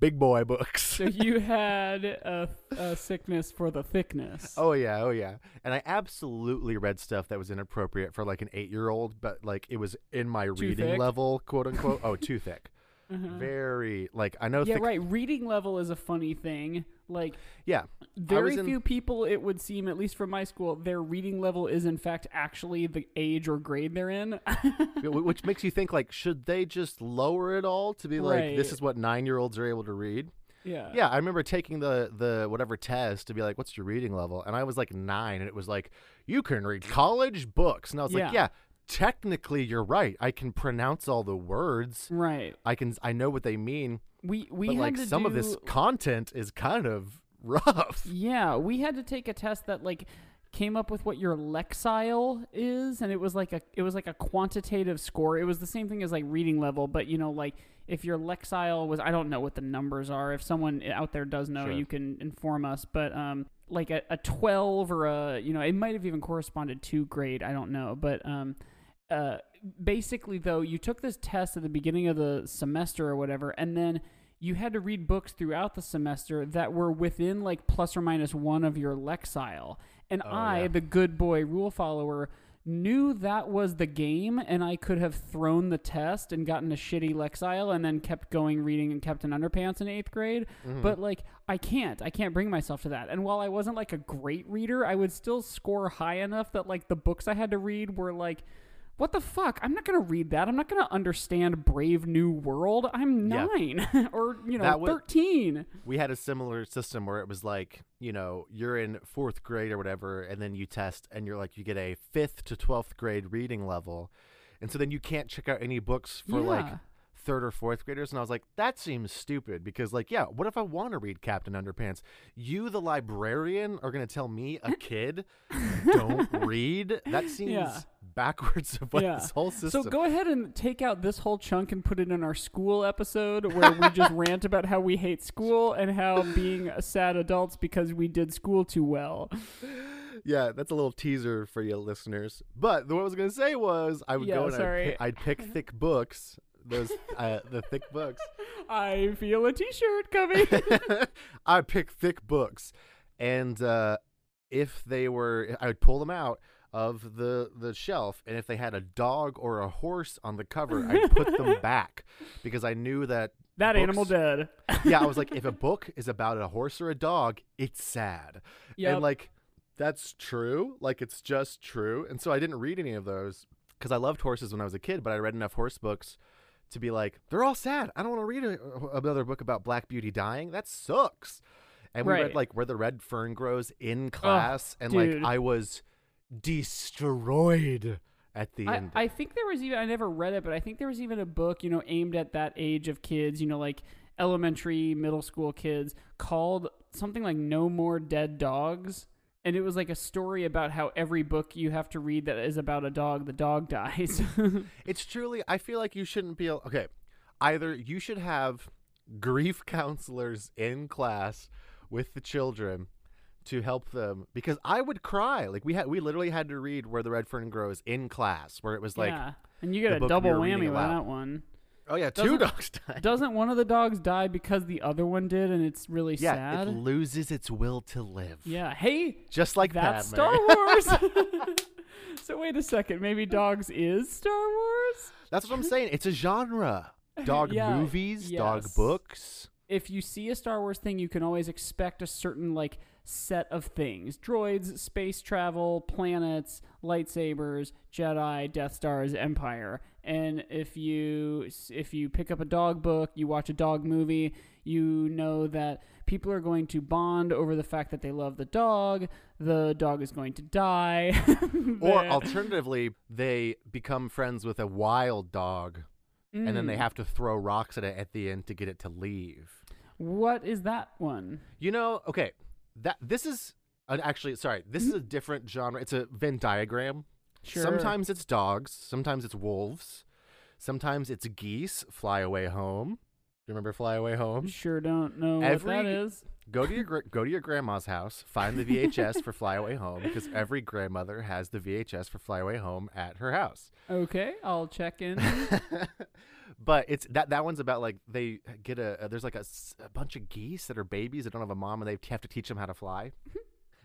big boy books. so you had a, a sickness for the thickness. Oh yeah, oh yeah. And I absolutely read stuff that was inappropriate for like an eight year old, but like it was in my reading thick? level, quote unquote. oh, too thick. Mm-hmm. very like I know. Yeah, thick, right. Reading level is a funny thing. Like Yeah, very in- few people it would seem at least from my school their reading level is in fact actually the age or grade they're in. which makes you think like, should they just lower it all to be like, this is what nine-year-olds are able to read? yeah. Yeah, I remember taking the the whatever test to be like, what's your reading level? And I was like nine, and it was like, you can read college books, and I was like, Yeah. Technically you're right. I can pronounce all the words. Right. I can I know what they mean, We we but had like some of this content is kind of rough. Yeah, we had to take a test that like came up with what your lexile is and it was like a it was like a quantitative score. It was the same thing as like reading level, but you know like if your lexile was I don't know what the numbers are. If someone out there does know, Sure. you can inform us, but um like a, a 12 or a you know, it might have even corresponded to grade, I don't know, but um uh basically though you took this test at the beginning of the semester or whatever and then you had to read books throughout the semester that were within like plus or minus one of your lexile. And Oh, I, yeah. the good boy rule follower, knew that was the game and I could have thrown the test and gotten a shitty lexile and then kept going reading and Captain Underpants in eighth grade. Mm-hmm. But like I can't. I can't bring myself to that. And while I wasn't like a great reader, I would still score high enough that like the books I had to read were like what the fuck? I'm not gonna read that. I'm not gonna understand Brave New World. I'm Yeah. nine or you know That would- thirteen. we had a similar system where it was like, you know, you're in fourth grade or whatever, and then you test, and you're like, you get a fifth to twelfth grade reading level, and so then you can't check out any books for like third or fourth graders. And I was like, that seems stupid because, like, yeah, what if I want to read Captain Underpants? You, the librarian, are gonna tell me a kid don't read? That seems Yeah. Backwards of what Yeah. this whole system. So go ahead and take out this whole chunk and put it in our school episode where we just rant about how we hate school and how being sad adults because we did school too well. yeah, that's a little teaser for you listeners. But what I was gonna say was I would Yeah, go and I'd pick, I'd pick thick books, those uh, the thick books. I feel a T-shirt coming. I pick thick books, and uh, if they were, I would pull them out of the the shelf, and if they had a dog or a horse on the cover, I'd put them back because I knew that. that animal dead. Yeah, I was like, if a book is about a horse or a dog, it's sad. Yep. And like that's true. Like it's just true. And so I didn't read any of those because I loved horses when I was a kid, but I read enough horse books to be like, they're all sad. I don't want to read a, another book about Black Beauty dying. That sucks. And we Right. read like Where the Red Fern Grows in class, and like. I was destroyed at the I, end. I think there was even I never read it, but I think there was even a book, you know, aimed at that age of kids, you know, like elementary, middle school kids, called something like No More Dead Dogs. And it was like a story about how every book you have to read that is about a dog, the dog dies. It's truly. I feel like you shouldn't be okay. Either you should have grief counselors in class with the children to help them because I would cry. Like we had, we literally had to read where the red fern grows in class, where it was like, yeah. And you get a double whammy with aloud. that one. oh yeah, two Doesn't- dogs died. Doesn't one of the dogs die because the other one did and it's really yeah, sad? it loses its will to live. yeah. Hey, just like that's Padme. Star Wars. so wait a second, maybe dogs is Star Wars? That's what I'm saying. It's a genre. Dog Yeah, movies, dog books. if you see a Star Wars thing, you can always expect a certain like set of things: droids, space travel, planets, lightsabers, Jedi, Death Stars, Empire. And if you if you pick up a dog book, you watch a dog movie, you know that people are going to bond over the fact that they love the dog. The dog is going to die. Or alternatively, they become friends with a wild dog and then they Mm. have to throw rocks at it at the end to get it to leave. What is that one? You know, okay, that this is uh, actually sorry, this is a different genre. It's a Venn diagram. Sure. Sometimes it's dogs, sometimes it's wolves, sometimes it's geese. Fly away home. Do you remember Fly Away Home? Sure don't know Every- what that is. Go to your go to your grandma's house, find the VHS for Fly Away Home because every grandmother has the VHS for Fly Away Home at her house. Okay, I'll check in. but it's that that one's about like they get a, there's like a bunch of geese that are babies that don't have a mom and they have to teach them how to fly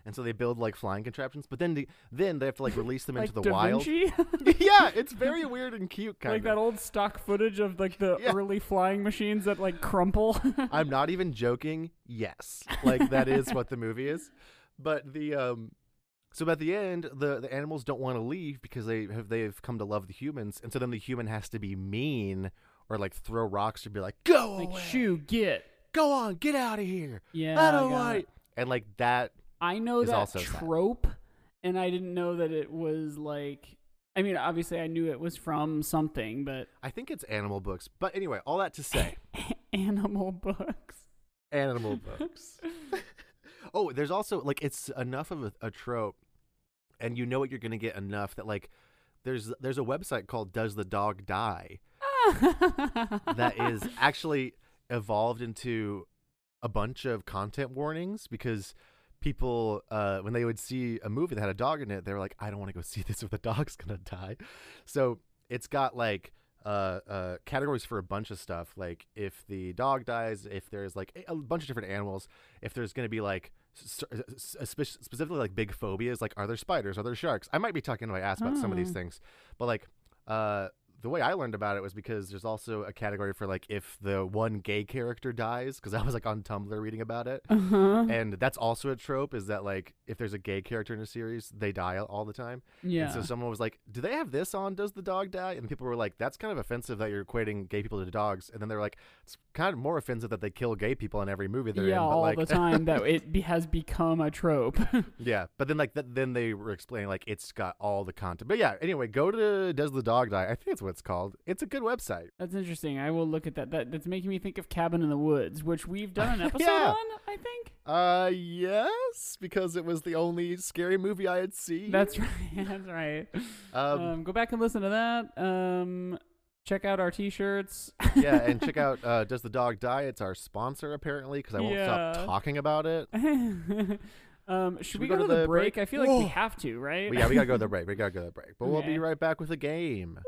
and so they build like flying contraptions. But then the, then they have to like release them like into the Da wild. Yeah, it's very weird and cute, kind like of. Like that old stock footage of like the Yeah. early flying machines that like crumple. I'm not even joking. Yes, like that is what the movie is. But the um, so at the end, the the animals don't want to leave because they have they've come to love the humans, and so then the human has to be mean or like throw rocks or be like, go like away, shoo, get. go on, get out of here. Yeah. I don't want. it. And like that, I know that also sad. trope, and I didn't know that it was like. I mean, obviously, I knew it was from something, but I think it's animal books. But anyway, all that to say, animal books. animal books. oh, there's also like it's enough of a, a trope, and you know what you're gonna get enough that like there's there's a website called Does the Dog Die? That is actually evolved into a bunch of content warnings because people uh, when they would see a movie that had a dog in it they were like i don't want to go see this if the dog's gonna die. So it's got like uh, uh, categories for a bunch of stuff like if the dog dies if there's like a bunch of different animals if there's gonna be like specifically like big phobias like are there spiders are there sharks i might be talking to my ass about some of these Oh. things but like uh the way I learned about it was because there's also a category for like if the one gay character dies because I was like on Tumblr reading about it. Uh-huh. and that's also a trope is that like if there's a gay character in a series they die all the time. Yeah. and so someone was like do they have this on? Does the dog die? And people were like that's kind of offensive that you're equating gay people to dogs. And then they're like it's kind of more offensive that they kill gay people in every movie they're yeah, in but all like the time that it be, has become a trope. yeah but then like th- then they were explaining like it's got all the content. But yeah anyway go to does the dog die? I think it's what it's called it's a good website That's interesting. I will look at that. That that's making me think of Cabin in the Woods, which we've done an episode Yeah. on. I think Uh, yes, because it was the only scary movie I had seen. that's right. That's right. um, Um, go back and listen to that. Um, check out our T-shirts. yeah, and check out uh, Does the Dog Die? It's our sponsor apparently because I won't Yeah. stop talking about it. um, should, we, go, to the, break? I feel like we have to, right? But yeah, we gotta go to the break. We gotta go to the break. But we'll be right back with a game.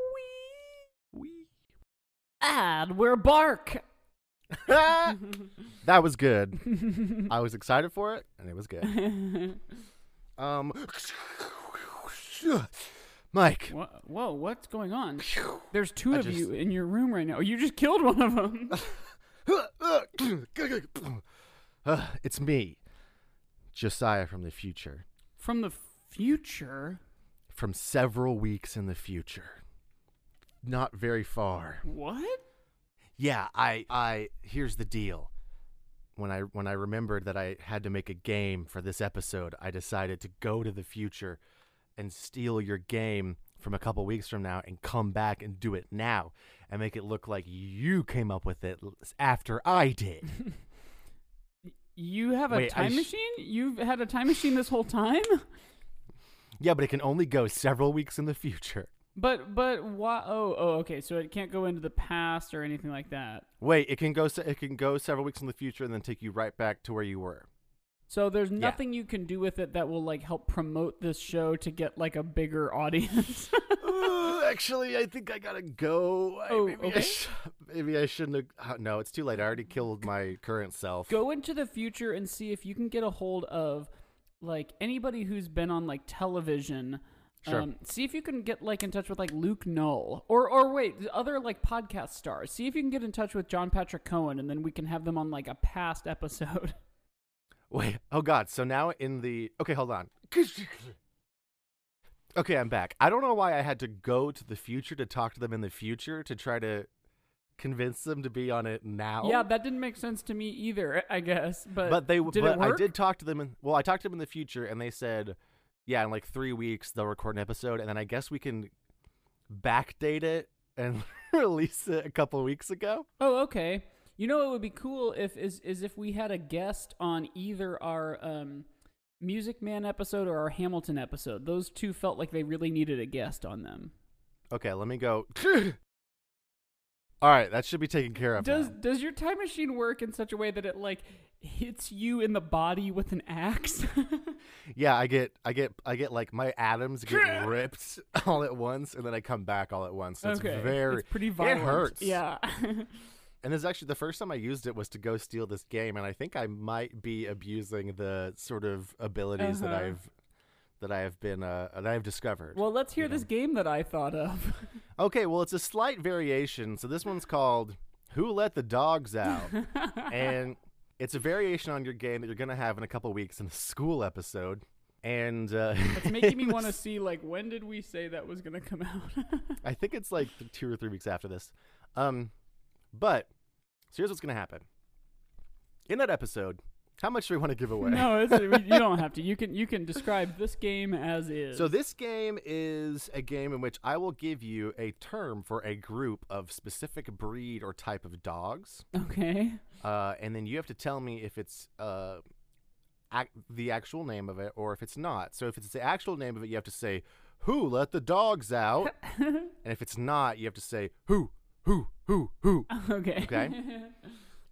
Wee. and we're bark. that was good. I was excited for it, and it was good. Um, Mike. Wha- Whoa, what's going on? There's two I of just- you in your room right now. You just killed one of them. Uh, it's me, Josiah from the future. From the future. From several weeks in the future. Not very far. What? Yeah, I I here's the deal. When I when I remembered that I had to make a game for this episode, I decided to go to the future and steal your game from a couple weeks from now and come back and do it now and make it look like you came up with it after I did. You have a Wait, time sh- machine? You've had a time machine this whole time? yeah, but it can only go several weeks in the future. But but why? Oh oh okay. So it can't go into the past or anything like that. Wait, it can go se- it can go several weeks in the future and then take you right back to where you were. So there's nothing you can do with it that will like help promote this show to get like a bigger audience. Uh, actually, I think I gotta go. Oh, maybe, I sh- maybe I shouldn't have. uh, No, it's too late. I already killed my current self. go into the future and see if you can get a hold of like anybody who's been on like television. Sure. Um, see if you can get like in touch with like Luke Knoll or or wait other like podcast stars. See if you can get in touch with John Patrick Cohen and then we can have them on like a past episode. Wait. Oh God. So now in the. Okay, hold on. Okay, I'm back. I don't know why I had to go to the future to talk to them in the future to try to convince them to be on it now. Yeah, that didn't make sense to me either. I guess, but but they. did but? I did talk to them. In, well, I talked to them in the future, and they said, yeah, in like three weeks they'll record an episode, and then I guess we can backdate it and release it a couple weeks ago. Oh, okay. You know what would be cool if is is if we had a guest on either our um Music Man episode or our Hamilton episode. Those two felt like they really needed a guest on them. Okay, let me go. All right, that should be taken care of. Does now. does your time machine work in such a way that it like hits you in the body with an axe? Yeah, I get, I get, I get like my atoms get ripped all at once, and then I come back all at once. So okay, it's very. it's pretty violent. hurts. Yeah. and this is actually the first time I used it was to go steal this game, and I think I might be abusing the sort of abilities that Uh-huh. I've that I have been uh, that I've discovered. Well, let's hear you know. this game that I thought of. okay, well, it's a slight variation. So this one's called "Who Let the Dogs Out," and it's a variation on your game that you're gonna have in a couple weeks in the school episode. And uh, it's making me want to see like when did we say that was gonna come out? I think it's like two or three weeks after this. Um, but so here's what's gonna happen. In that episode, how much do we want to give away? no, it's, you don't have to. You can you can describe this game as is. So this game is a game in which I will give you a term for a group of specific breed or type of dogs, okay. uh, and then you have to tell me if it's uh, ac- the actual name of it or if it's not. So if it's the actual name of it, you have to say, "Who let the dogs out?" and if it's not, you have to say, "Who, who, who, who?" okay. Okay.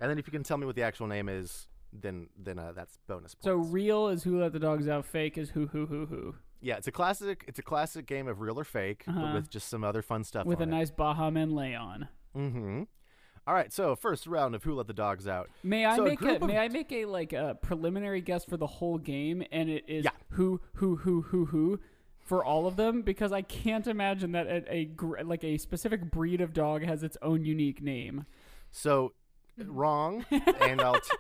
And then if you can tell me what the actual name is, then then uh, that's bonus points. so real is who let the dogs out. Fake is who who who who. yeah, it's a classic. It's a classic game of real or fake, Uh-huh. but with just some other fun stuff. With a on nice Baha Men lay on. Mm-hmm. All right, so first round of who let the dogs out. May I So make a, of- may I make a like a preliminary guess for the whole game and it is Yeah. who who who who who for all of them because I can't imagine that a, a like a specific breed of dog has its own unique name. So Mm-hmm. wrong, and I'll t-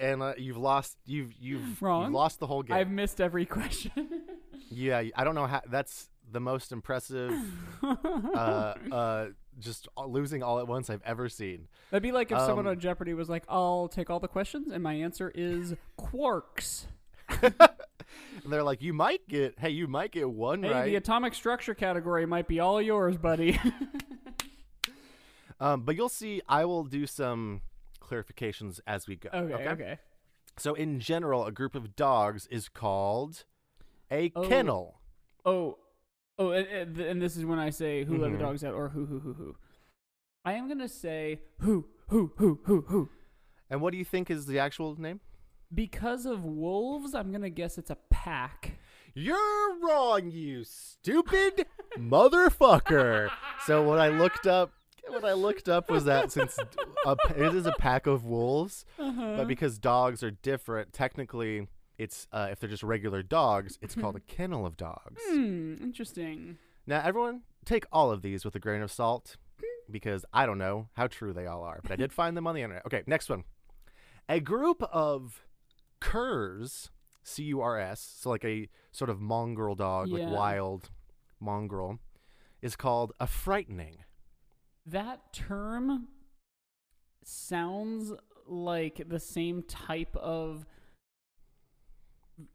and uh, you've lost. You've you've, Wrong. you've lost the whole game. I've missed every question. Yeah, I don't know how. That's the most impressive. uh, uh, just losing all at once I've ever seen. That'd be like if someone Um, on Jeopardy was like, "I'll take all the questions," and my answer is quarks. And they're like, you might get. Hey, you might get one Hey, right. the atomic structure category might be all yours, buddy. Um, but you'll see. I will do some clarifications as we go. okay, okay. So in general, a group of dogs is called a Oh. kennel. Oh, oh, and, and this is when I say who let the Mhm. dogs out or who who who who. I am gonna say who who who who who. And what do you think is the actual name? Because of wolves, I'm gonna guess it's a pack. You're wrong, you stupid motherfucker. So when I looked up, what I looked up was that since a, it is a pack of wolves, but because dogs are different, technically, it's uh, if they're just regular dogs, it's called a kennel of dogs. Hmm, interesting. Now, everyone, take all of these with a grain of salt because I don't know how true they all are, but I did find them on the internet. Okay, next one. A group of curs, C U R S, so like a sort of mongrel dog, Yeah. like wild mongrel, is called a frightening. That term sounds like the same type of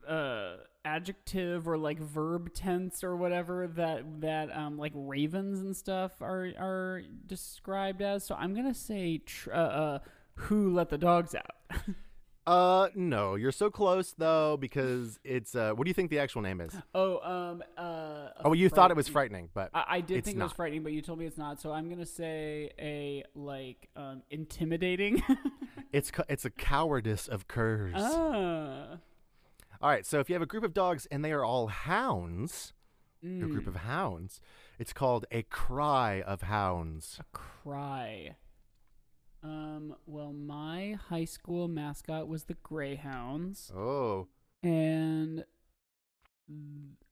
uh adjective or like verb tense or whatever that that um like ravens and stuff are are described as. So i'm gonna say tr- uh, uh who let the dogs out Uh, no, you're so close though because it's uh. What do you think the actual name is? oh um uh Oh, you thought it was frightening, but I, I did It's think it was frightening, but you told me it's not. So I'm gonna say a like um, intimidating. it's co- it's a cowardice of curs. ah, All right, so if you have a group of dogs and they are all hounds, a Mm, group of hounds, it's called a cry of hounds. a cry. Um. Well, my high school mascot was the Greyhounds, Oh, and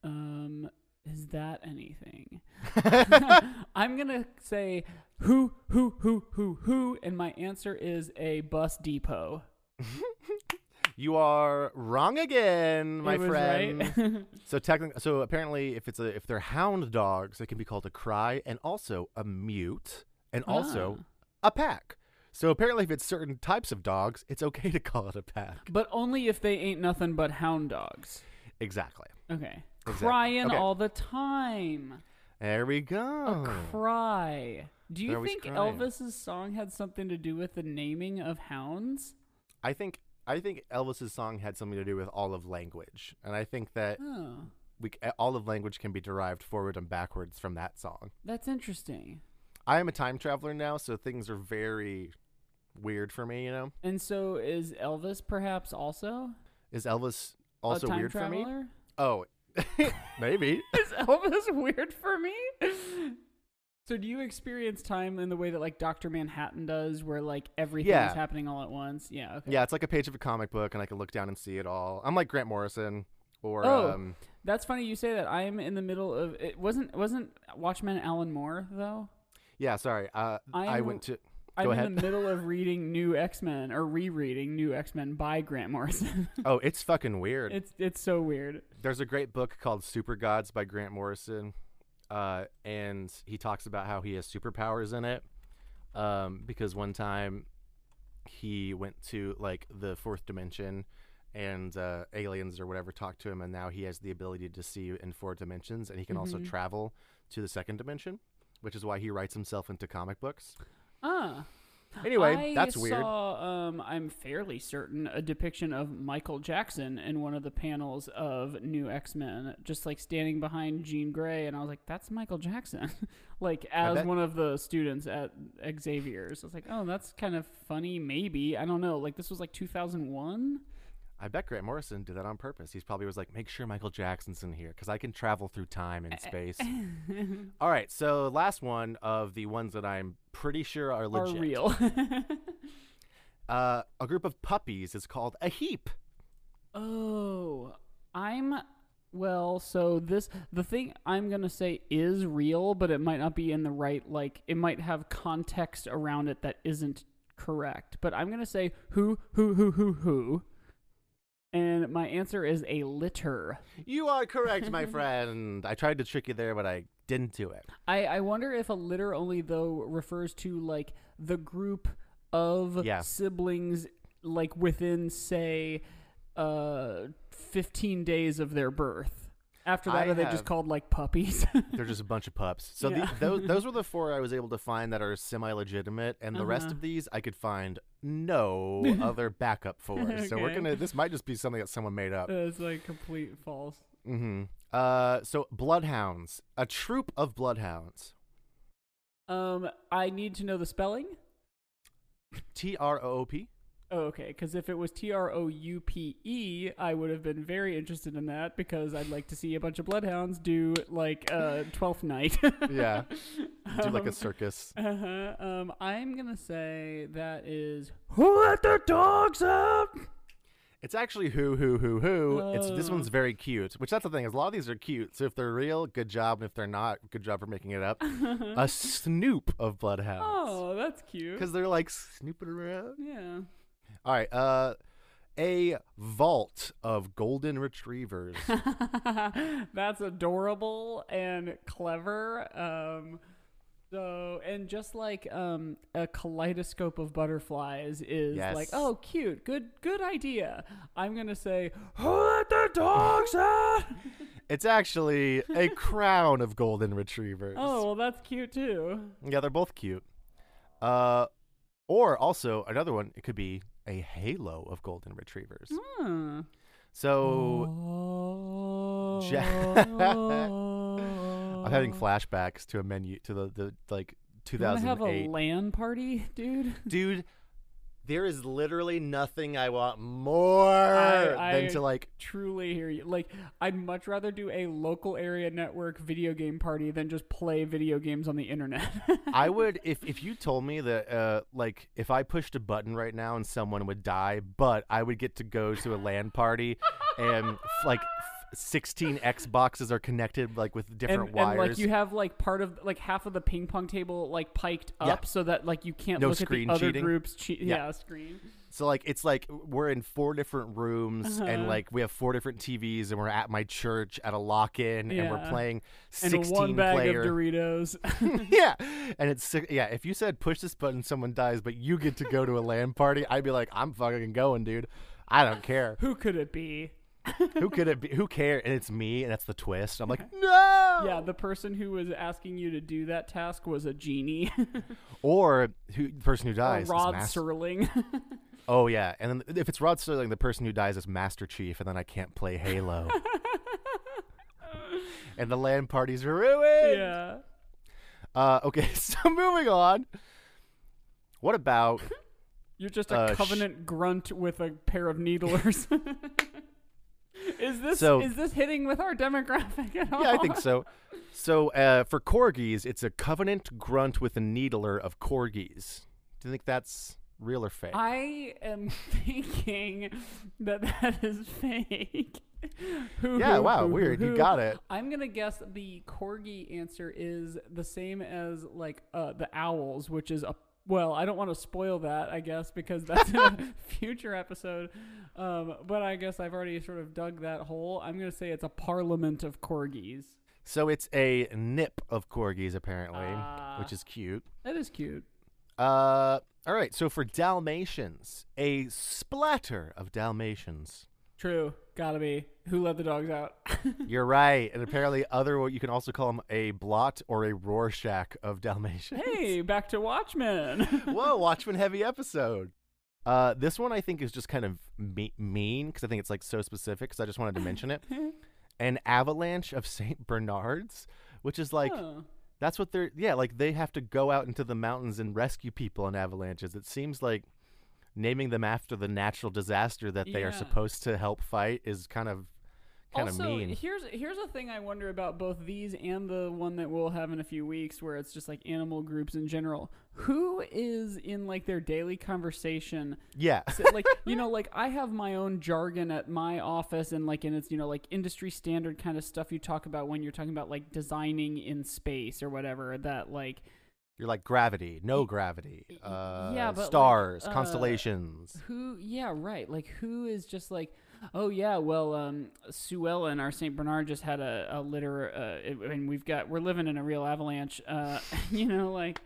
um, is that anything? I'm gonna say who, who, who, who, who, and my answer is a bus depot. you are wrong again, my friend. right. so technically, so apparently, if it's a if they're hound dogs, it can be called a cry and also a mute and also Ah. a pack. So apparently, if it's certain types of dogs, it's okay to call it a pack. But only if they ain't nothing but hound dogs. Exactly. Okay. Exactly. Crying Okay. all the time. There we A go. cry. Do you They're always think crying. Elvis's song had something to do with the naming of hounds? I think I think Elvis's song had something to do with all of language, and I think that Oh, we c- all of language can be derived forward and backwards from that song. that's interesting. I am a time traveler now, so things are very weird for me. You know, And so is Elvis perhaps also is Elvis also weird for me? Oh, maybe. Is Elvis weird for me? So do you experience time in the way that like Doctor Manhattan does, where like everything Yeah. is happening all at once? Yeah. Okay. Yeah, it's like a page of a comic book, and I can look down and see it all. I'm like Grant Morrison, or Oh. um, That's funny you say that. I am in the middle of it. Wasn't wasn't Watchmen Alan Moore though? yeah, sorry. Uh, I went to. I'm Go in the middle of reading New X Men or rereading New X Men by Grant Morrison. Oh, it's fucking weird. it's it's so weird. There's a great book called Supergods by Grant Morrison, uh, and he talks about how he has superpowers in it. Um, because one time he went to like the fourth dimension, and uh, aliens or whatever talked to him, and now he has the ability to see in four dimensions, and he can also Mhm. travel to the second dimension, which is why he writes himself into comic books. Ah. Anyway, I that's weird. saw, um, I'm fairly certain, a depiction of Michael Jackson in one of the panels of New X Men, just like standing behind Jean Grey, and I was like, "That's Michael Jackson," like as bet- one of the students at Xavier's. I was like, "Oh, that's kind of funny, maybe." I don't know. Like this was like 2001. I bet Grant Morrison did that on purpose. He's probably was like, make sure Michael Jackson's in here because I can travel through time and space. All right, so last one of the ones that I'm pretty sure are Are legit. real. Uh, a group of puppies is called a heap. Oh, I'm well, so this the thing I'm going to say is real, but it might not be in the right like it might have context around it that isn't correct. But I'm going to say who who who who who. And my answer is a litter. You are correct, my friend. I tried to trick you there, but I didn't do it. I I wonder if a litter only though refers to like the group of Yeah. siblings like within say uh 15 days of their birth. After that, I are they have- just called like puppies? They're just a bunch of pups. So Yeah. the, those those were the four I was able to find that are semi-legitimate, and the rest Uh-huh. of these I could find no other backup for. So we're gonna. This might just be something that someone made up. it's like complete false. Mm-hmm. Uh, so bloodhounds, a troop of bloodhounds. Um, I need to know the spelling. T R O O P. Oh, okay, because if it was T R O U P E, I would have been very interested in that because I'd like to see a bunch of bloodhounds do like uh Twelfth Night. Yeah. Do like a Um, circus. Uh-huh. Um, I'm gonna say that is who let the dogs out. It's actually who who who who. It's this Oh. one's very cute. Which that's the thing is a lot of these are cute. So if they're real, good job. And if they're not, good job for making it up. a snoop of bloodhounds. oh, that's cute. Because they're like snooping around. Yeah. All right. Uh, a vault of golden retrievers. That's adorable and clever. Um, so and just like um, a kaleidoscope of butterflies is Yes. like, oh, cute, good, good idea. I'm gonna say, who let the dogs out? it's actually a crown of golden retrievers. oh, well, that's cute too. Yeah, they're both cute. Uh, or also another one. It could be a halo of golden retrievers. Hmm. So Oh. I'm having flashbacks to a menu to the the like You wanna have a 2008. LAN party, dude? Dude, there is literally nothing I want more I- than I- to like. Truly hear you. Like, I'd much rather do a local area network video game party than just play video games on the internet. I would if if you told me that uh like if I pushed a button right now and someone would die, but I would get to go to a LAN party and like 16 Xboxes are connected like with different and, wires. and like you have like part of like half of the ping pong table like piked Yeah. up so that like you can't No look at screen the other cheating. groups. Che- Yeah. yeah. screen. So like it's like we're in four different rooms and Uh-huh. like we have four different TVs and we're at my church at a lock-in and we're Yeah. playing And 16 one bag player. of Doritos. yeah, and it's yeah. If you said push this button, someone dies, but you get to go to a LAN party, I'd be like, I'm fucking going, dude. I don't care. Who could it be? Who could it be? Who cares? And it's me, and that's the twist. I'm like, no. Yeah, the person who was asking you to do that task was a genie. Or who the person who or dies? is Rod Mas- Serling. oh yeah, and then if it's Rod Serling, the person who dies is Master Chief, and then I can't play Halo, and the LAN party's ruined. yeah. Uh, okay, so moving on. What about You're just a Uh, sh- covenant grunt with a pair of needlers. Is this So- is this hitting with our demographic at all? yeah, I think so. So uh, for corgis, it's a covenant grunt with a needler of corgis. Do you think that's real or fake? I am thinking that that is fake. Hoo, yeah, hoo, wow, hoo, weird. You got it. I'm gonna guess the corgi answer is the same as like uh, the owls, which is a well. I don't want to spoil that, I guess, because that's a future episode. Um, but I guess I've already sort of dug that hole. I'm gonna say it's a parliament of corgis. So it's a nip of corgis, apparently, Ah. which is cute. That is cute. Uh, all right. So for Dalmatians, a splatter of Dalmatians. True, gotta be. Who let the dogs out? You're right. And apparently, other you can also call them a blot or a Rorschach of Dalmatians. hey, back to Watchmen. Whoa, Watchmen heavy episode. Uh, this one I think is just kind of me- mean because I think it's like so specific. Because I just wanted to mention it. An avalanche of Saint Bernards, which is like Oh. that's what they're yeah like they have to go out into the mountains and rescue people in avalanches. It seems like naming them after the natural disaster that they are supposed to help fight is kind of kind of also, mean. here's here's a thing I wonder about both these and the one that we'll have in a few weeks, where it's just like animal groups in general. Who is in like their daily conversation? Yeah. So, like you know, like I have my own jargon at my office, and like and it's you know like industry standard kind of stuff you talk about when you're talking about like designing in space or whatever. That like You're like gravity, no gravity, uh, yeah, but, like, stars, uh, constellations. Who? Yeah, right. Like who is just like, oh yeah, well, um, Sue Ellen, our Saint Bernard, just had a, a litter, uh, it- and we've got we're living in a real avalanche. Uh, you know, like,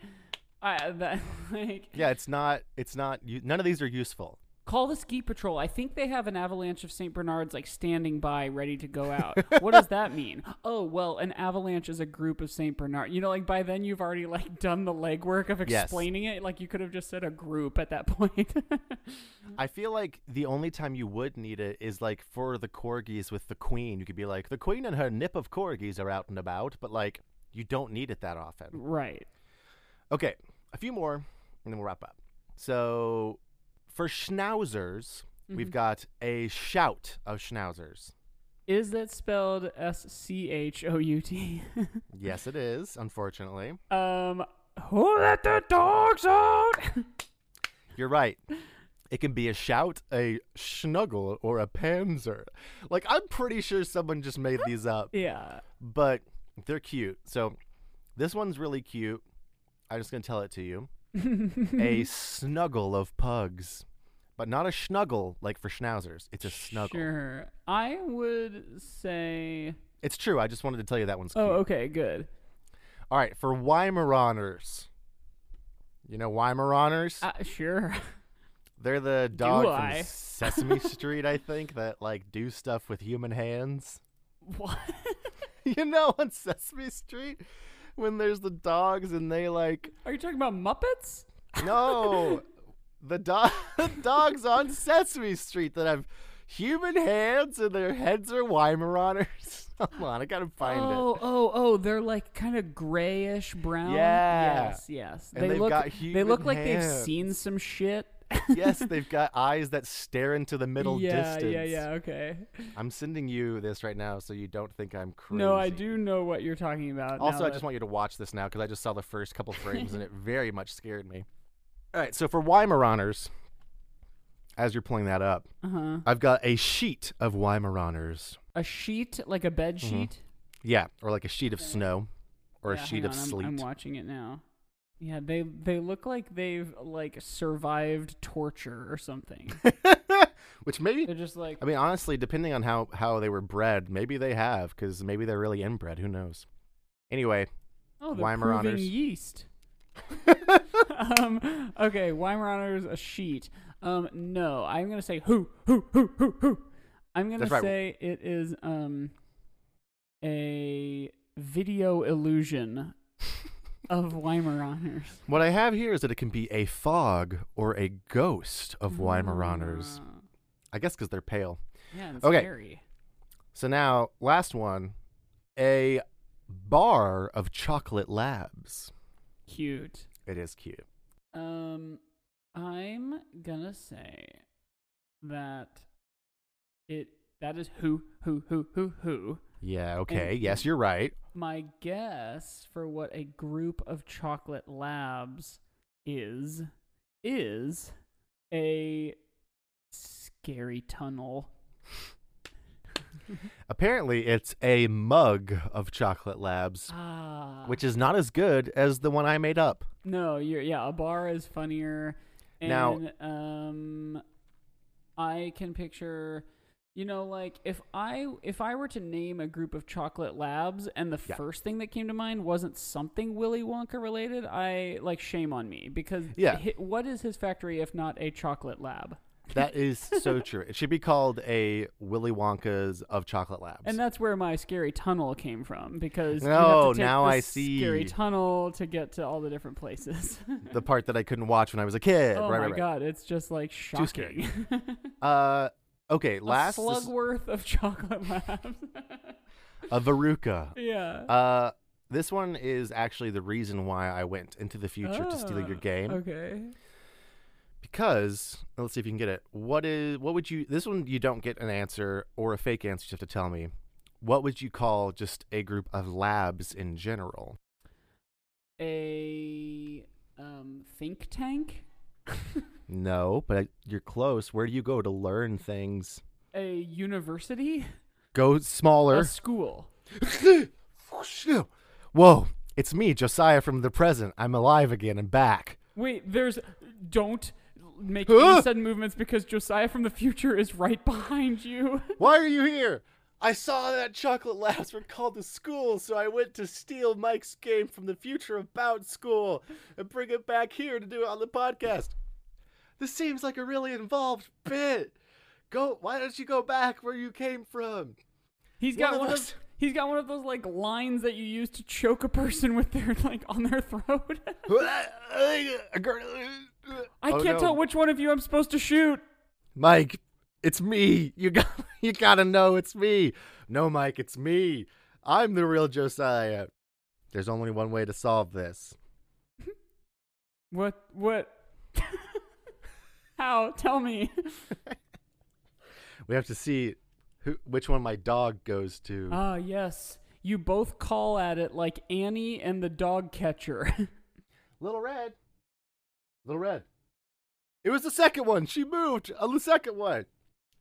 I that like Yeah, it's not. It's not. None of these are useful. Call the ski patrol. I think they have an avalanche of Saint Bernards like standing by, ready to go out. what does that mean? Oh well, an avalanche is a group of Saint Bernard. You know, like by then you've already like done the legwork of Yes. explaining it. Like you could have just said a group at that point. I feel like the only time you would need it is like for the corgis with the queen. You could be like, the queen and her nip of corgis are out and about, but like you don't need it that often. right. Okay, a few more, and then we'll wrap up. So for schnauzers, we've Mhm. got a shout of schnauzers. Is that spelled S C H O U T? yes, it is. Unfortunately, Um, who let the dogs out? you're right. It can be a shout, a schnuggle, or a panzer. Like I'm pretty sure someone just made these up. yeah. but they're cute. So this one's really cute. I'm just gonna tell it to you. A snuggle of pugs, but not a schnuggle like for schnauzers. It's a snuggle. Sure. I would say. It's true. I just wanted to tell you that one's cute. Oh, okay, good. All right, for Weimaraners. You know Weimaraners? Uh, sure. They're the dog from I? Sesame Street, I think, that like do stuff with human hands. what? you know on Sesame Street when there's the dogs and they like Are you talking about Muppets? No, the dog dogs on Sesame Street that have human hands and their heads are Weimaraners. Hold on, I gotta find oh, it. oh, oh! Oh, they're like kind of grayish brown. Yeah. Yes, yes. And they they've look. they look like they've seen some shit. Yes, they've got eyes that stare into the middle yeah, distance. yeah, yeah. Okay. I'm sending you this right now so you don't think I'm crazy. No, I do know what you're talking about. Also, I that- just want you to watch this now because I just saw the first couple frames and it very much scared me. All right, so for Weimaraners, as you're pulling that up, Uh-huh. I've got a sheet of Weimaraners. A sheet, like a bed Mhm. sheet. Yeah, or like a sheet of Okay. snow, or Yeah, a sheet hang of on, I'm- I'm, watching it now. Yeah, they they look like they've like survived torture or something. Which maybe, They're just like I mean, honestly, depending on how how they were bred, maybe they have, because maybe they're really inbred. Who knows? Anyway, oh, they're Weimaraners. yeast. um, okay, Weimaraners a sheet. Um, no, I'm gonna say who, who, who, who, who. I'm gonna right. say it is um a video illusion of Weimaraners. what I have here is that it can be a fog or a ghost of Weimaraners. Ah. I guess because they're pale. Yeah, it's Okay. scary. So now, last one, a bar of chocolate labs. Cute. It is cute. Um, I'm gonna say that it That is who, who, who, who, who. Yeah, okay. And- yes, you're right. My guess for what a group of chocolate labs is is a scary tunnel. Apparently, it's a mug of chocolate labs, Ah. which is not as good as the one I made up. No, you're yeah, a bar is funnier. And Now- um I can picture you know like if I if I were to name a group of chocolate labs and the Yeah. first thing that came to mind wasn't something Willy Wonka related, I like shame on me because Yeah. what is his factory if not a chocolate lab? That is so true. It should be called a Willy Wonka's of chocolate labs. And that's where my scary tunnel came from because you have to take now I see. scary tunnel to get to all the different places. the part that I couldn't watch when I was a kid. oh right, my right, right. god, it's just like shocking. Too scary. Uh, okay. Last a this- slug worth of chocolate labs. a Veruca. yeah. Uh, this one is actually the reason why I went into the future to steal your Ah, game. Okay. Because let's see if you can get it. What is what would you? This one you don't get an answer or a fake answer. You have to tell me. What would you call just a group of labs in general? A um think tank. No, but you're close. Where do you go to learn things? A university. Go smaller. A school. Whoa! It's me, Josiah from the present. I'm alive again and back. Wait, there's don't make any sudden movements because Josiah from the future is right behind you. Why are you here? I saw that chocolate labs were called to school, so I went to steal Mike's game from the future about school and bring it back here to do it on the podcast. This seems like a really involved bit. Go. Why don't you go back where you came from? He's got one of he's got one of those like lines that you use to choke a person with their like on their throat. I I can't tell which one of you I'm supposed to shoot. Mike, it's me. You got you gotta know it's me. No, Mike, it's me. I'm the real Josiah. There's only one way to solve this. What what How? Tell me. We have to see who which one my dog goes to. Ah, yes. You both call at it like Annie and the dog catcher. Little Red. Little Red. It was the second one. She moved on the second one.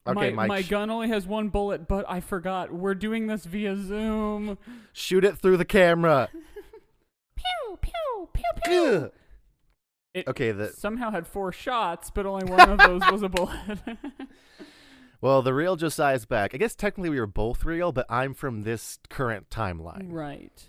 Okay, my, Mike. my gun only has one bullet, but I forgot. We're doing this via Zoom. shoot it through the camera. Pew pew pew Ugh. It Okay, the somehow had four shots, but only one of those was a bullet. well, the real Josiah's back. I guess technically we were both real, but I'm from this current timeline. right.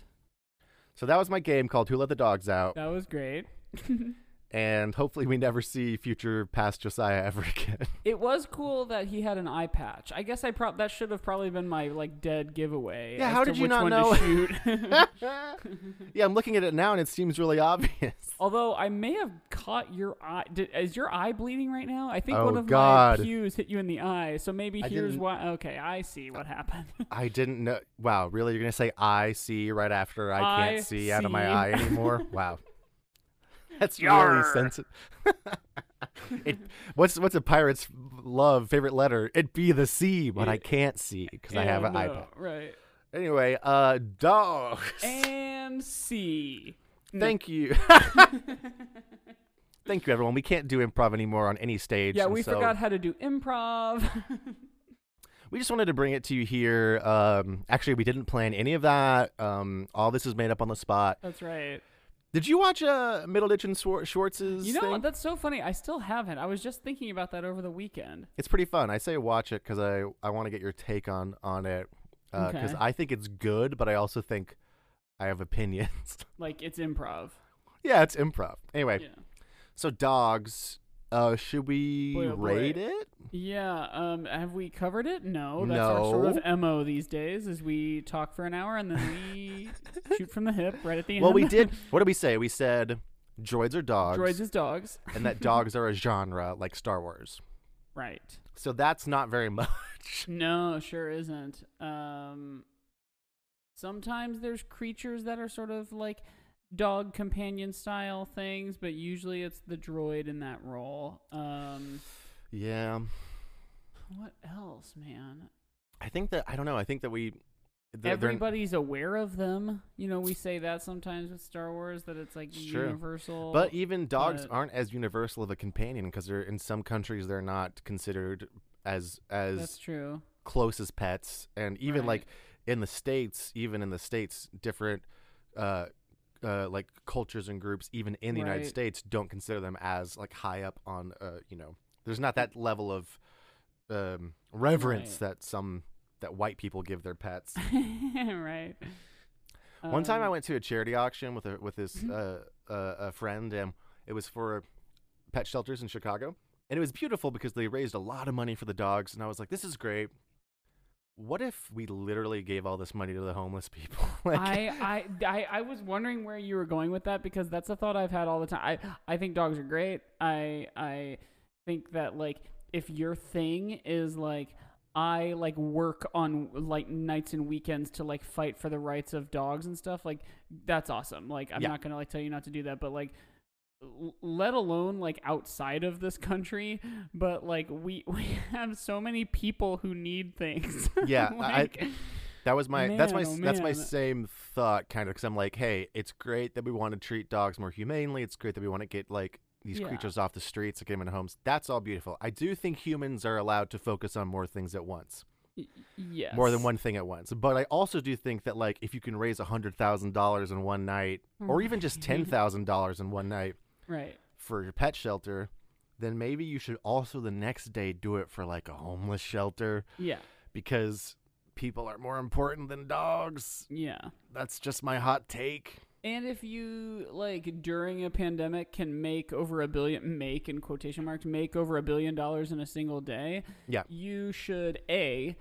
So that was my game called Who Let the Dogs Out, That was great. and hopefully we never see future past Josiah ever again. It was cool that he had an eye patch. I guess I prob that should have probably been my like dead giveaway. Yeah, how did you not know? Yeah, I'm looking at it now and it seems really obvious. Although I may have caught your eye. Did, is your eye bleeding right now? I think Oh, one of God. my pews hit you in the eye. So maybe I here's why. Okay, I see what happened. I didn't know. Wow, really? You're gonna say I see right after I I can't see out of my eye anymore? wow, that's really sensitive. it, what's what's a pirate's love favorite letter? It'd be the C, but I can't see because I have an no, iPad. Right. Anyway, uh, dogs. And C. No. Thank you. Thank you, everyone. We can't do improv anymore on any stage. Yeah, we so forgot how to do improv. We just wanted to bring it to you here. Um, actually, we didn't plan any of that. Um, all this is made up on the spot. That's right. Did you watch uh, Middleditch and Swar- Schwartz's You know, thing? that's so funny. I still haven't. I was just thinking about that over the weekend. It's pretty fun. I say watch it because I, I want to get your take on on it because Okay. I think it's good, but I also think I have opinions. Like it's improv. yeah, it's improv. Anyway, Yeah. so dogs. Uh, should we Boy, oh boy. rate it? Yeah. Um. Have we covered it? No. That's our sort of mo these days. Is we talk for an hour and then we shoot from the hip right at the end. Well, we did. What did we say? We said droids are dogs, Droids is dogs. and that dogs are a genre like Star Wars. Right. So that's not very much. No, sure isn't. Um. Sometimes there's creatures that are sort of like dog companion style things, but usually it's the droid in that role. Um. Yeah. What else, man? I think that I don't know. I think that we Everybody's aware of them. You know, we say that sometimes with Star Wars that it's like universal. But even dogs but- aren't as universal of a companion because they're in some countries they're not considered as as that's true. close as pets, and even Right. like in the states, even in the states, different uh, uh, like cultures and groups, even in the United States, don't consider them as like high up on. Uh, you know, there's not that level of um, reverence Right. that some that white people give their pets. right. One time I Um, went to a charity auction with a with this Mhm. uh, uh, a friend, and it was for pet shelters in Chicago, and it was beautiful because they raised a lot of money for the dogs, and I was like, "This is great." What if we literally gave all this money to the homeless people? like, I, I, I, I was wondering where you were going with that because that's a thought I've had all the time. I, I think dogs are great. I, I think that like if your thing is like I like work on like nights and weekends to like fight for the rights of dogs and stuff, like that's awesome. Like I'm Yeah. not gonna like tell you not to do that, but like let alone like outside of this country but like we we have so many people who need things Yeah, I- that was my that's my oh, that's my same thought kind of because I'm like, hey, it's great that we want to treat dogs more humanely. It's great that we want to get like these Yeah. creatures off the streets and get them in homes. That's all beautiful. I do think humans are allowed to focus on more things at once. yes more than one thing at once. But I also do think that like if you can raise a hundred thousand dollars in one night, or mm. even just ten thousand dollars in one night right for your pet shelter, then maybe you should also the next day do it for like a homeless shelter yeah because people are more important than dogs. yeah That's just my hot take. And if you like during a pandemic can make over a billion make in quotation marks make over a billion dollars in a single day, Yeah. you should a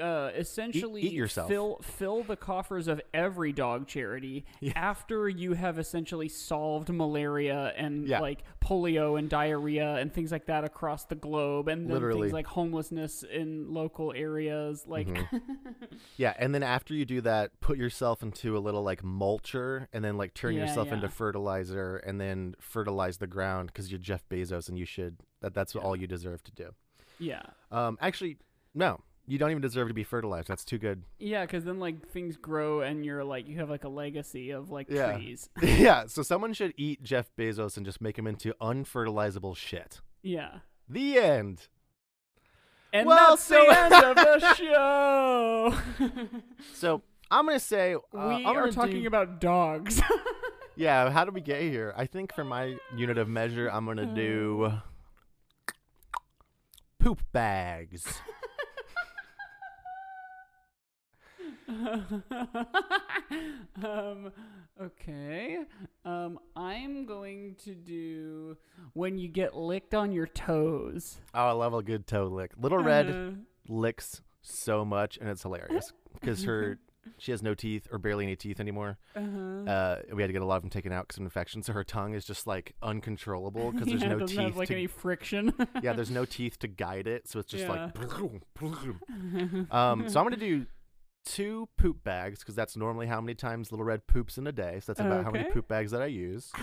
uh, essentially eat yourself. fill fill the coffers of every dog charity Yeah. after you have essentially solved malaria and Yeah. like polio and diarrhea and things like that across the globe and things like homelessness in local areas like Mhm. Yeah, and then after you do that, put yourself into a little like mulcher, and then like turn Yeah, yourself into fertilizer, and then fertilize the ground because you're Jeff Bezos, and you should. That that's all you deserve to do. yeah Um, actually, no, you don't even deserve to be fertilized. That's too good. Yeah, because then like things grow and you're like you have like a legacy of like Yeah. trees. yeah, so someone should eat Jeff Bezos and just make him into unfertilizable shit. Yeah. The end. And Well, that's so- the end of the show. So I'm gonna say uh, we I'm are talking do- about dogs. Yeah, how did we get here? I think for my unit of measure, I'm gonna do poop bags. um, okay. Um, I'm going to do when you get licked on your toes. Oh, I love a good toe lick. Little Red Uh, licks so much, and it's hilarious because her she has no teeth or barely any teeth anymore. uh-huh. Uh, we had to get a lot of them taken out because of infection, so her tongue is just like uncontrollable because there's yeah, no teeth. have like to, any friction. yeah, there's no teeth to guide it, so it's just Yeah. like. um, so I'm gonna do two poop bags because that's normally how many times Little Red poops in a day. So that's about how many poop bags that I use.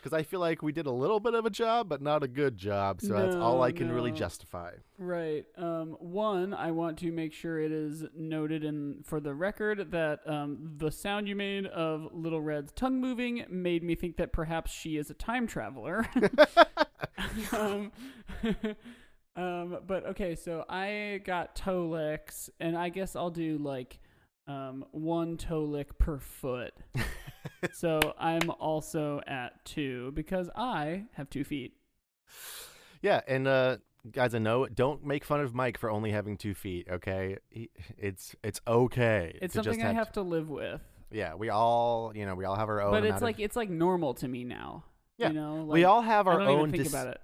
Because I feel like we did a little bit of a job, but not a good job. So that's all I can really justify. Right. Um, one, I want to make sure it is noted in for the record that um, the sound you made of Little Red's tongue moving made me think that perhaps she is a time traveler. um, um, but okay, so I got toe licks, and I guess I'll do like um, one toe lick per foot. so I'm also at two because I have two feet. Yeah, and uh, guys, I know don't make fun of Mike for only having two feet. Okay, he, it's it's okay. It's something I have to live with. Yeah, we all you know we all have our own. but it's like of, it's like normal to me now. Yeah. You know, we all have I our don't own. even think dis- about it.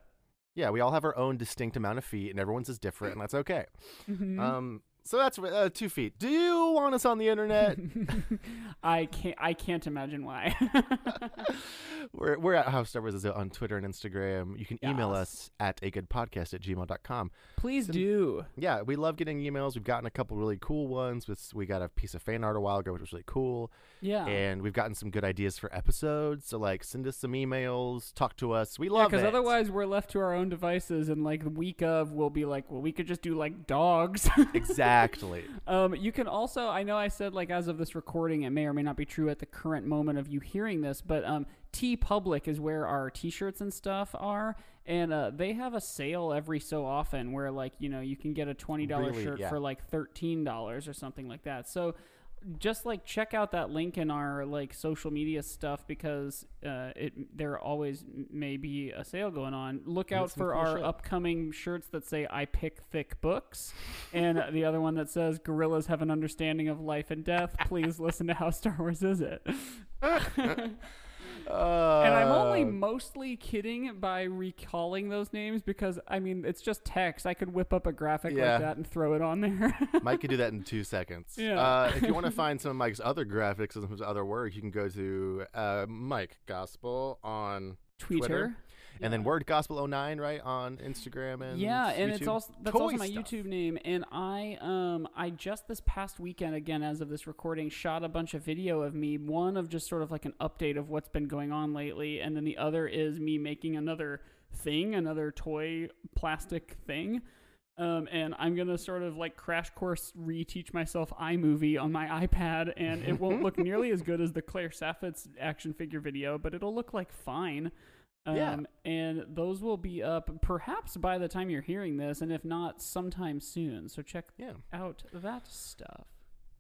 Yeah, we all have our own distinct amount of feet, and everyone's is different, and that's okay. Mhm. Um, So that's uh, two feet. Do you want us on the internet? I can't. I can't imagine why. we're, we're at House Star Wars on Twitter and Instagram. You can email Yes. us at a good podcast at gmail.com. Please do. Yeah, we love getting emails. We've gotten a couple really cool ones. With we got a piece of fan art a while ago, which was really cool, Yeah. and we've gotten some good ideas for episodes. So like, send us some emails, talk to us. We love because it. otherwise we're left to our own devices, and like the week of, we'll be like, well, we could just do like dogs. exactly. Um, you can also, I know I said like as of this recording, it may or may not be true at the current moment of you hearing this, but um, TeePublic is where our T-shirts and stuff are, and uh, they have a sale every so often where like you know you can get a twenty dollar Really? shirt Yeah. for like thirteen dollars or something like that. So just like check out that link in our like social media stuff because uh, it there always may be a sale going on. Look out for cool our shit. upcoming shirts that say "I pick thick books," and the other one that says "Gorillas have an understanding of life and death." Please listen to how Star Wars is it. And I'm only Uh, mostly kidding by recalling those names because I mean it's just text. I could whip up a graphic Yeah. like that and throw it on there. Mike could do that in two seconds. Yeah. Uh, if you want to find some of Mike's other graphics and some of his other work, you can go to uh, Mike Gospel on Twitter. Twitter. And then Yeah. Word Gospel 09, right, on Instagram and yeah, and it's also that's Toy also my stuff. YouTube name. And I um I just this past weekend again as of this recording shot a bunch of video of me. One of just sort of like an update of what's been going on lately, and then the other is me making another thing, another toy plastic thing. Um, and I'm gonna sort of like crash course reteach myself iMovie on my iPad, and it won't look nearly as good as the Claire Saffitz action figure video, but it'll look like fine. Um, Yeah. And those will be up perhaps by the time you're hearing this, and if not, sometime soon. So check Yeah. out that stuff.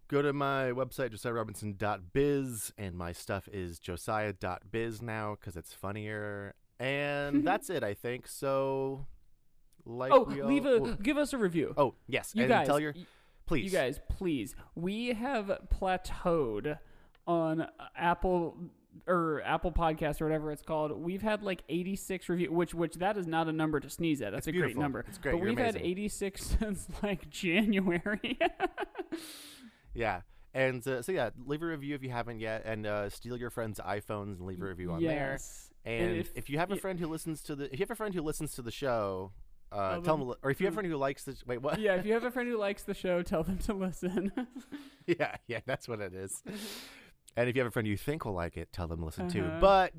Go to my website, josiahrobinson.biz, and my stuff is josiah.biz now because it's funnier. And that's it, I think. So, like, oh, all- leave a well- give us a review. oh, yes. you and guys, tell your, please. you guys, please. We have plateaued on Apple or Apple Podcast or whatever it's called. We've had like 86 reviews, which which that is not a number to sneeze at. That's It's a great number. It's great. But You're we've had 86 since like January. Yeah. And uh, so, yeah, leave a review if you haven't yet, and uh, steal your friend's iPhones and leave a review on there. yes. And if- if, you have a friend who listens to the, if you have a friend who listens to the show, uh, Tell tell them- them, or if you have a friend who likes the, wait, what? yeah, if you have a friend who likes the show, tell them to listen. yeah, yeah, that's what it is. And if you have a friend you think will like it, tell them to listen too. Uh-huh. But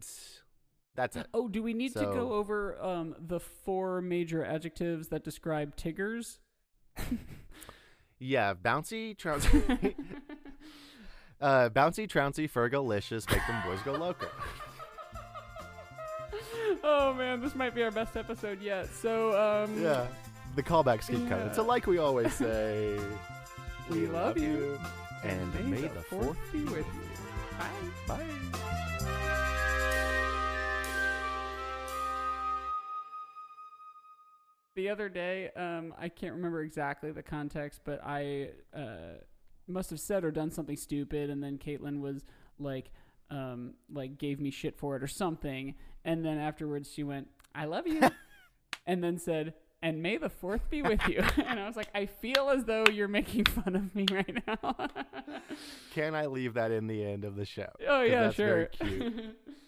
that's it. Oh, do we need to go over um, the four major adjectives that describe Tiggers? Yeah, bouncy, trouncy, uh, bouncy, trouncy, fergalicious, make them boys go loco. oh man, this might be our best episode yet. So, um, yeah, the callbacks keep coming. So, Yeah. like we always say, we love you, and may the fourth be with you. Bye. Bye. The other day, um, I can't remember exactly the context, but I uh, must have said or done something stupid, and then Caitlin was like, um, like gave me shit for it or something, and then afterwards she went, "I love you," and then said, "And may the fourth be with you." and I was like, I feel as though you're making fun of me right now. Can I leave that in the end of the show? Oh yeah, that's sure. very cute.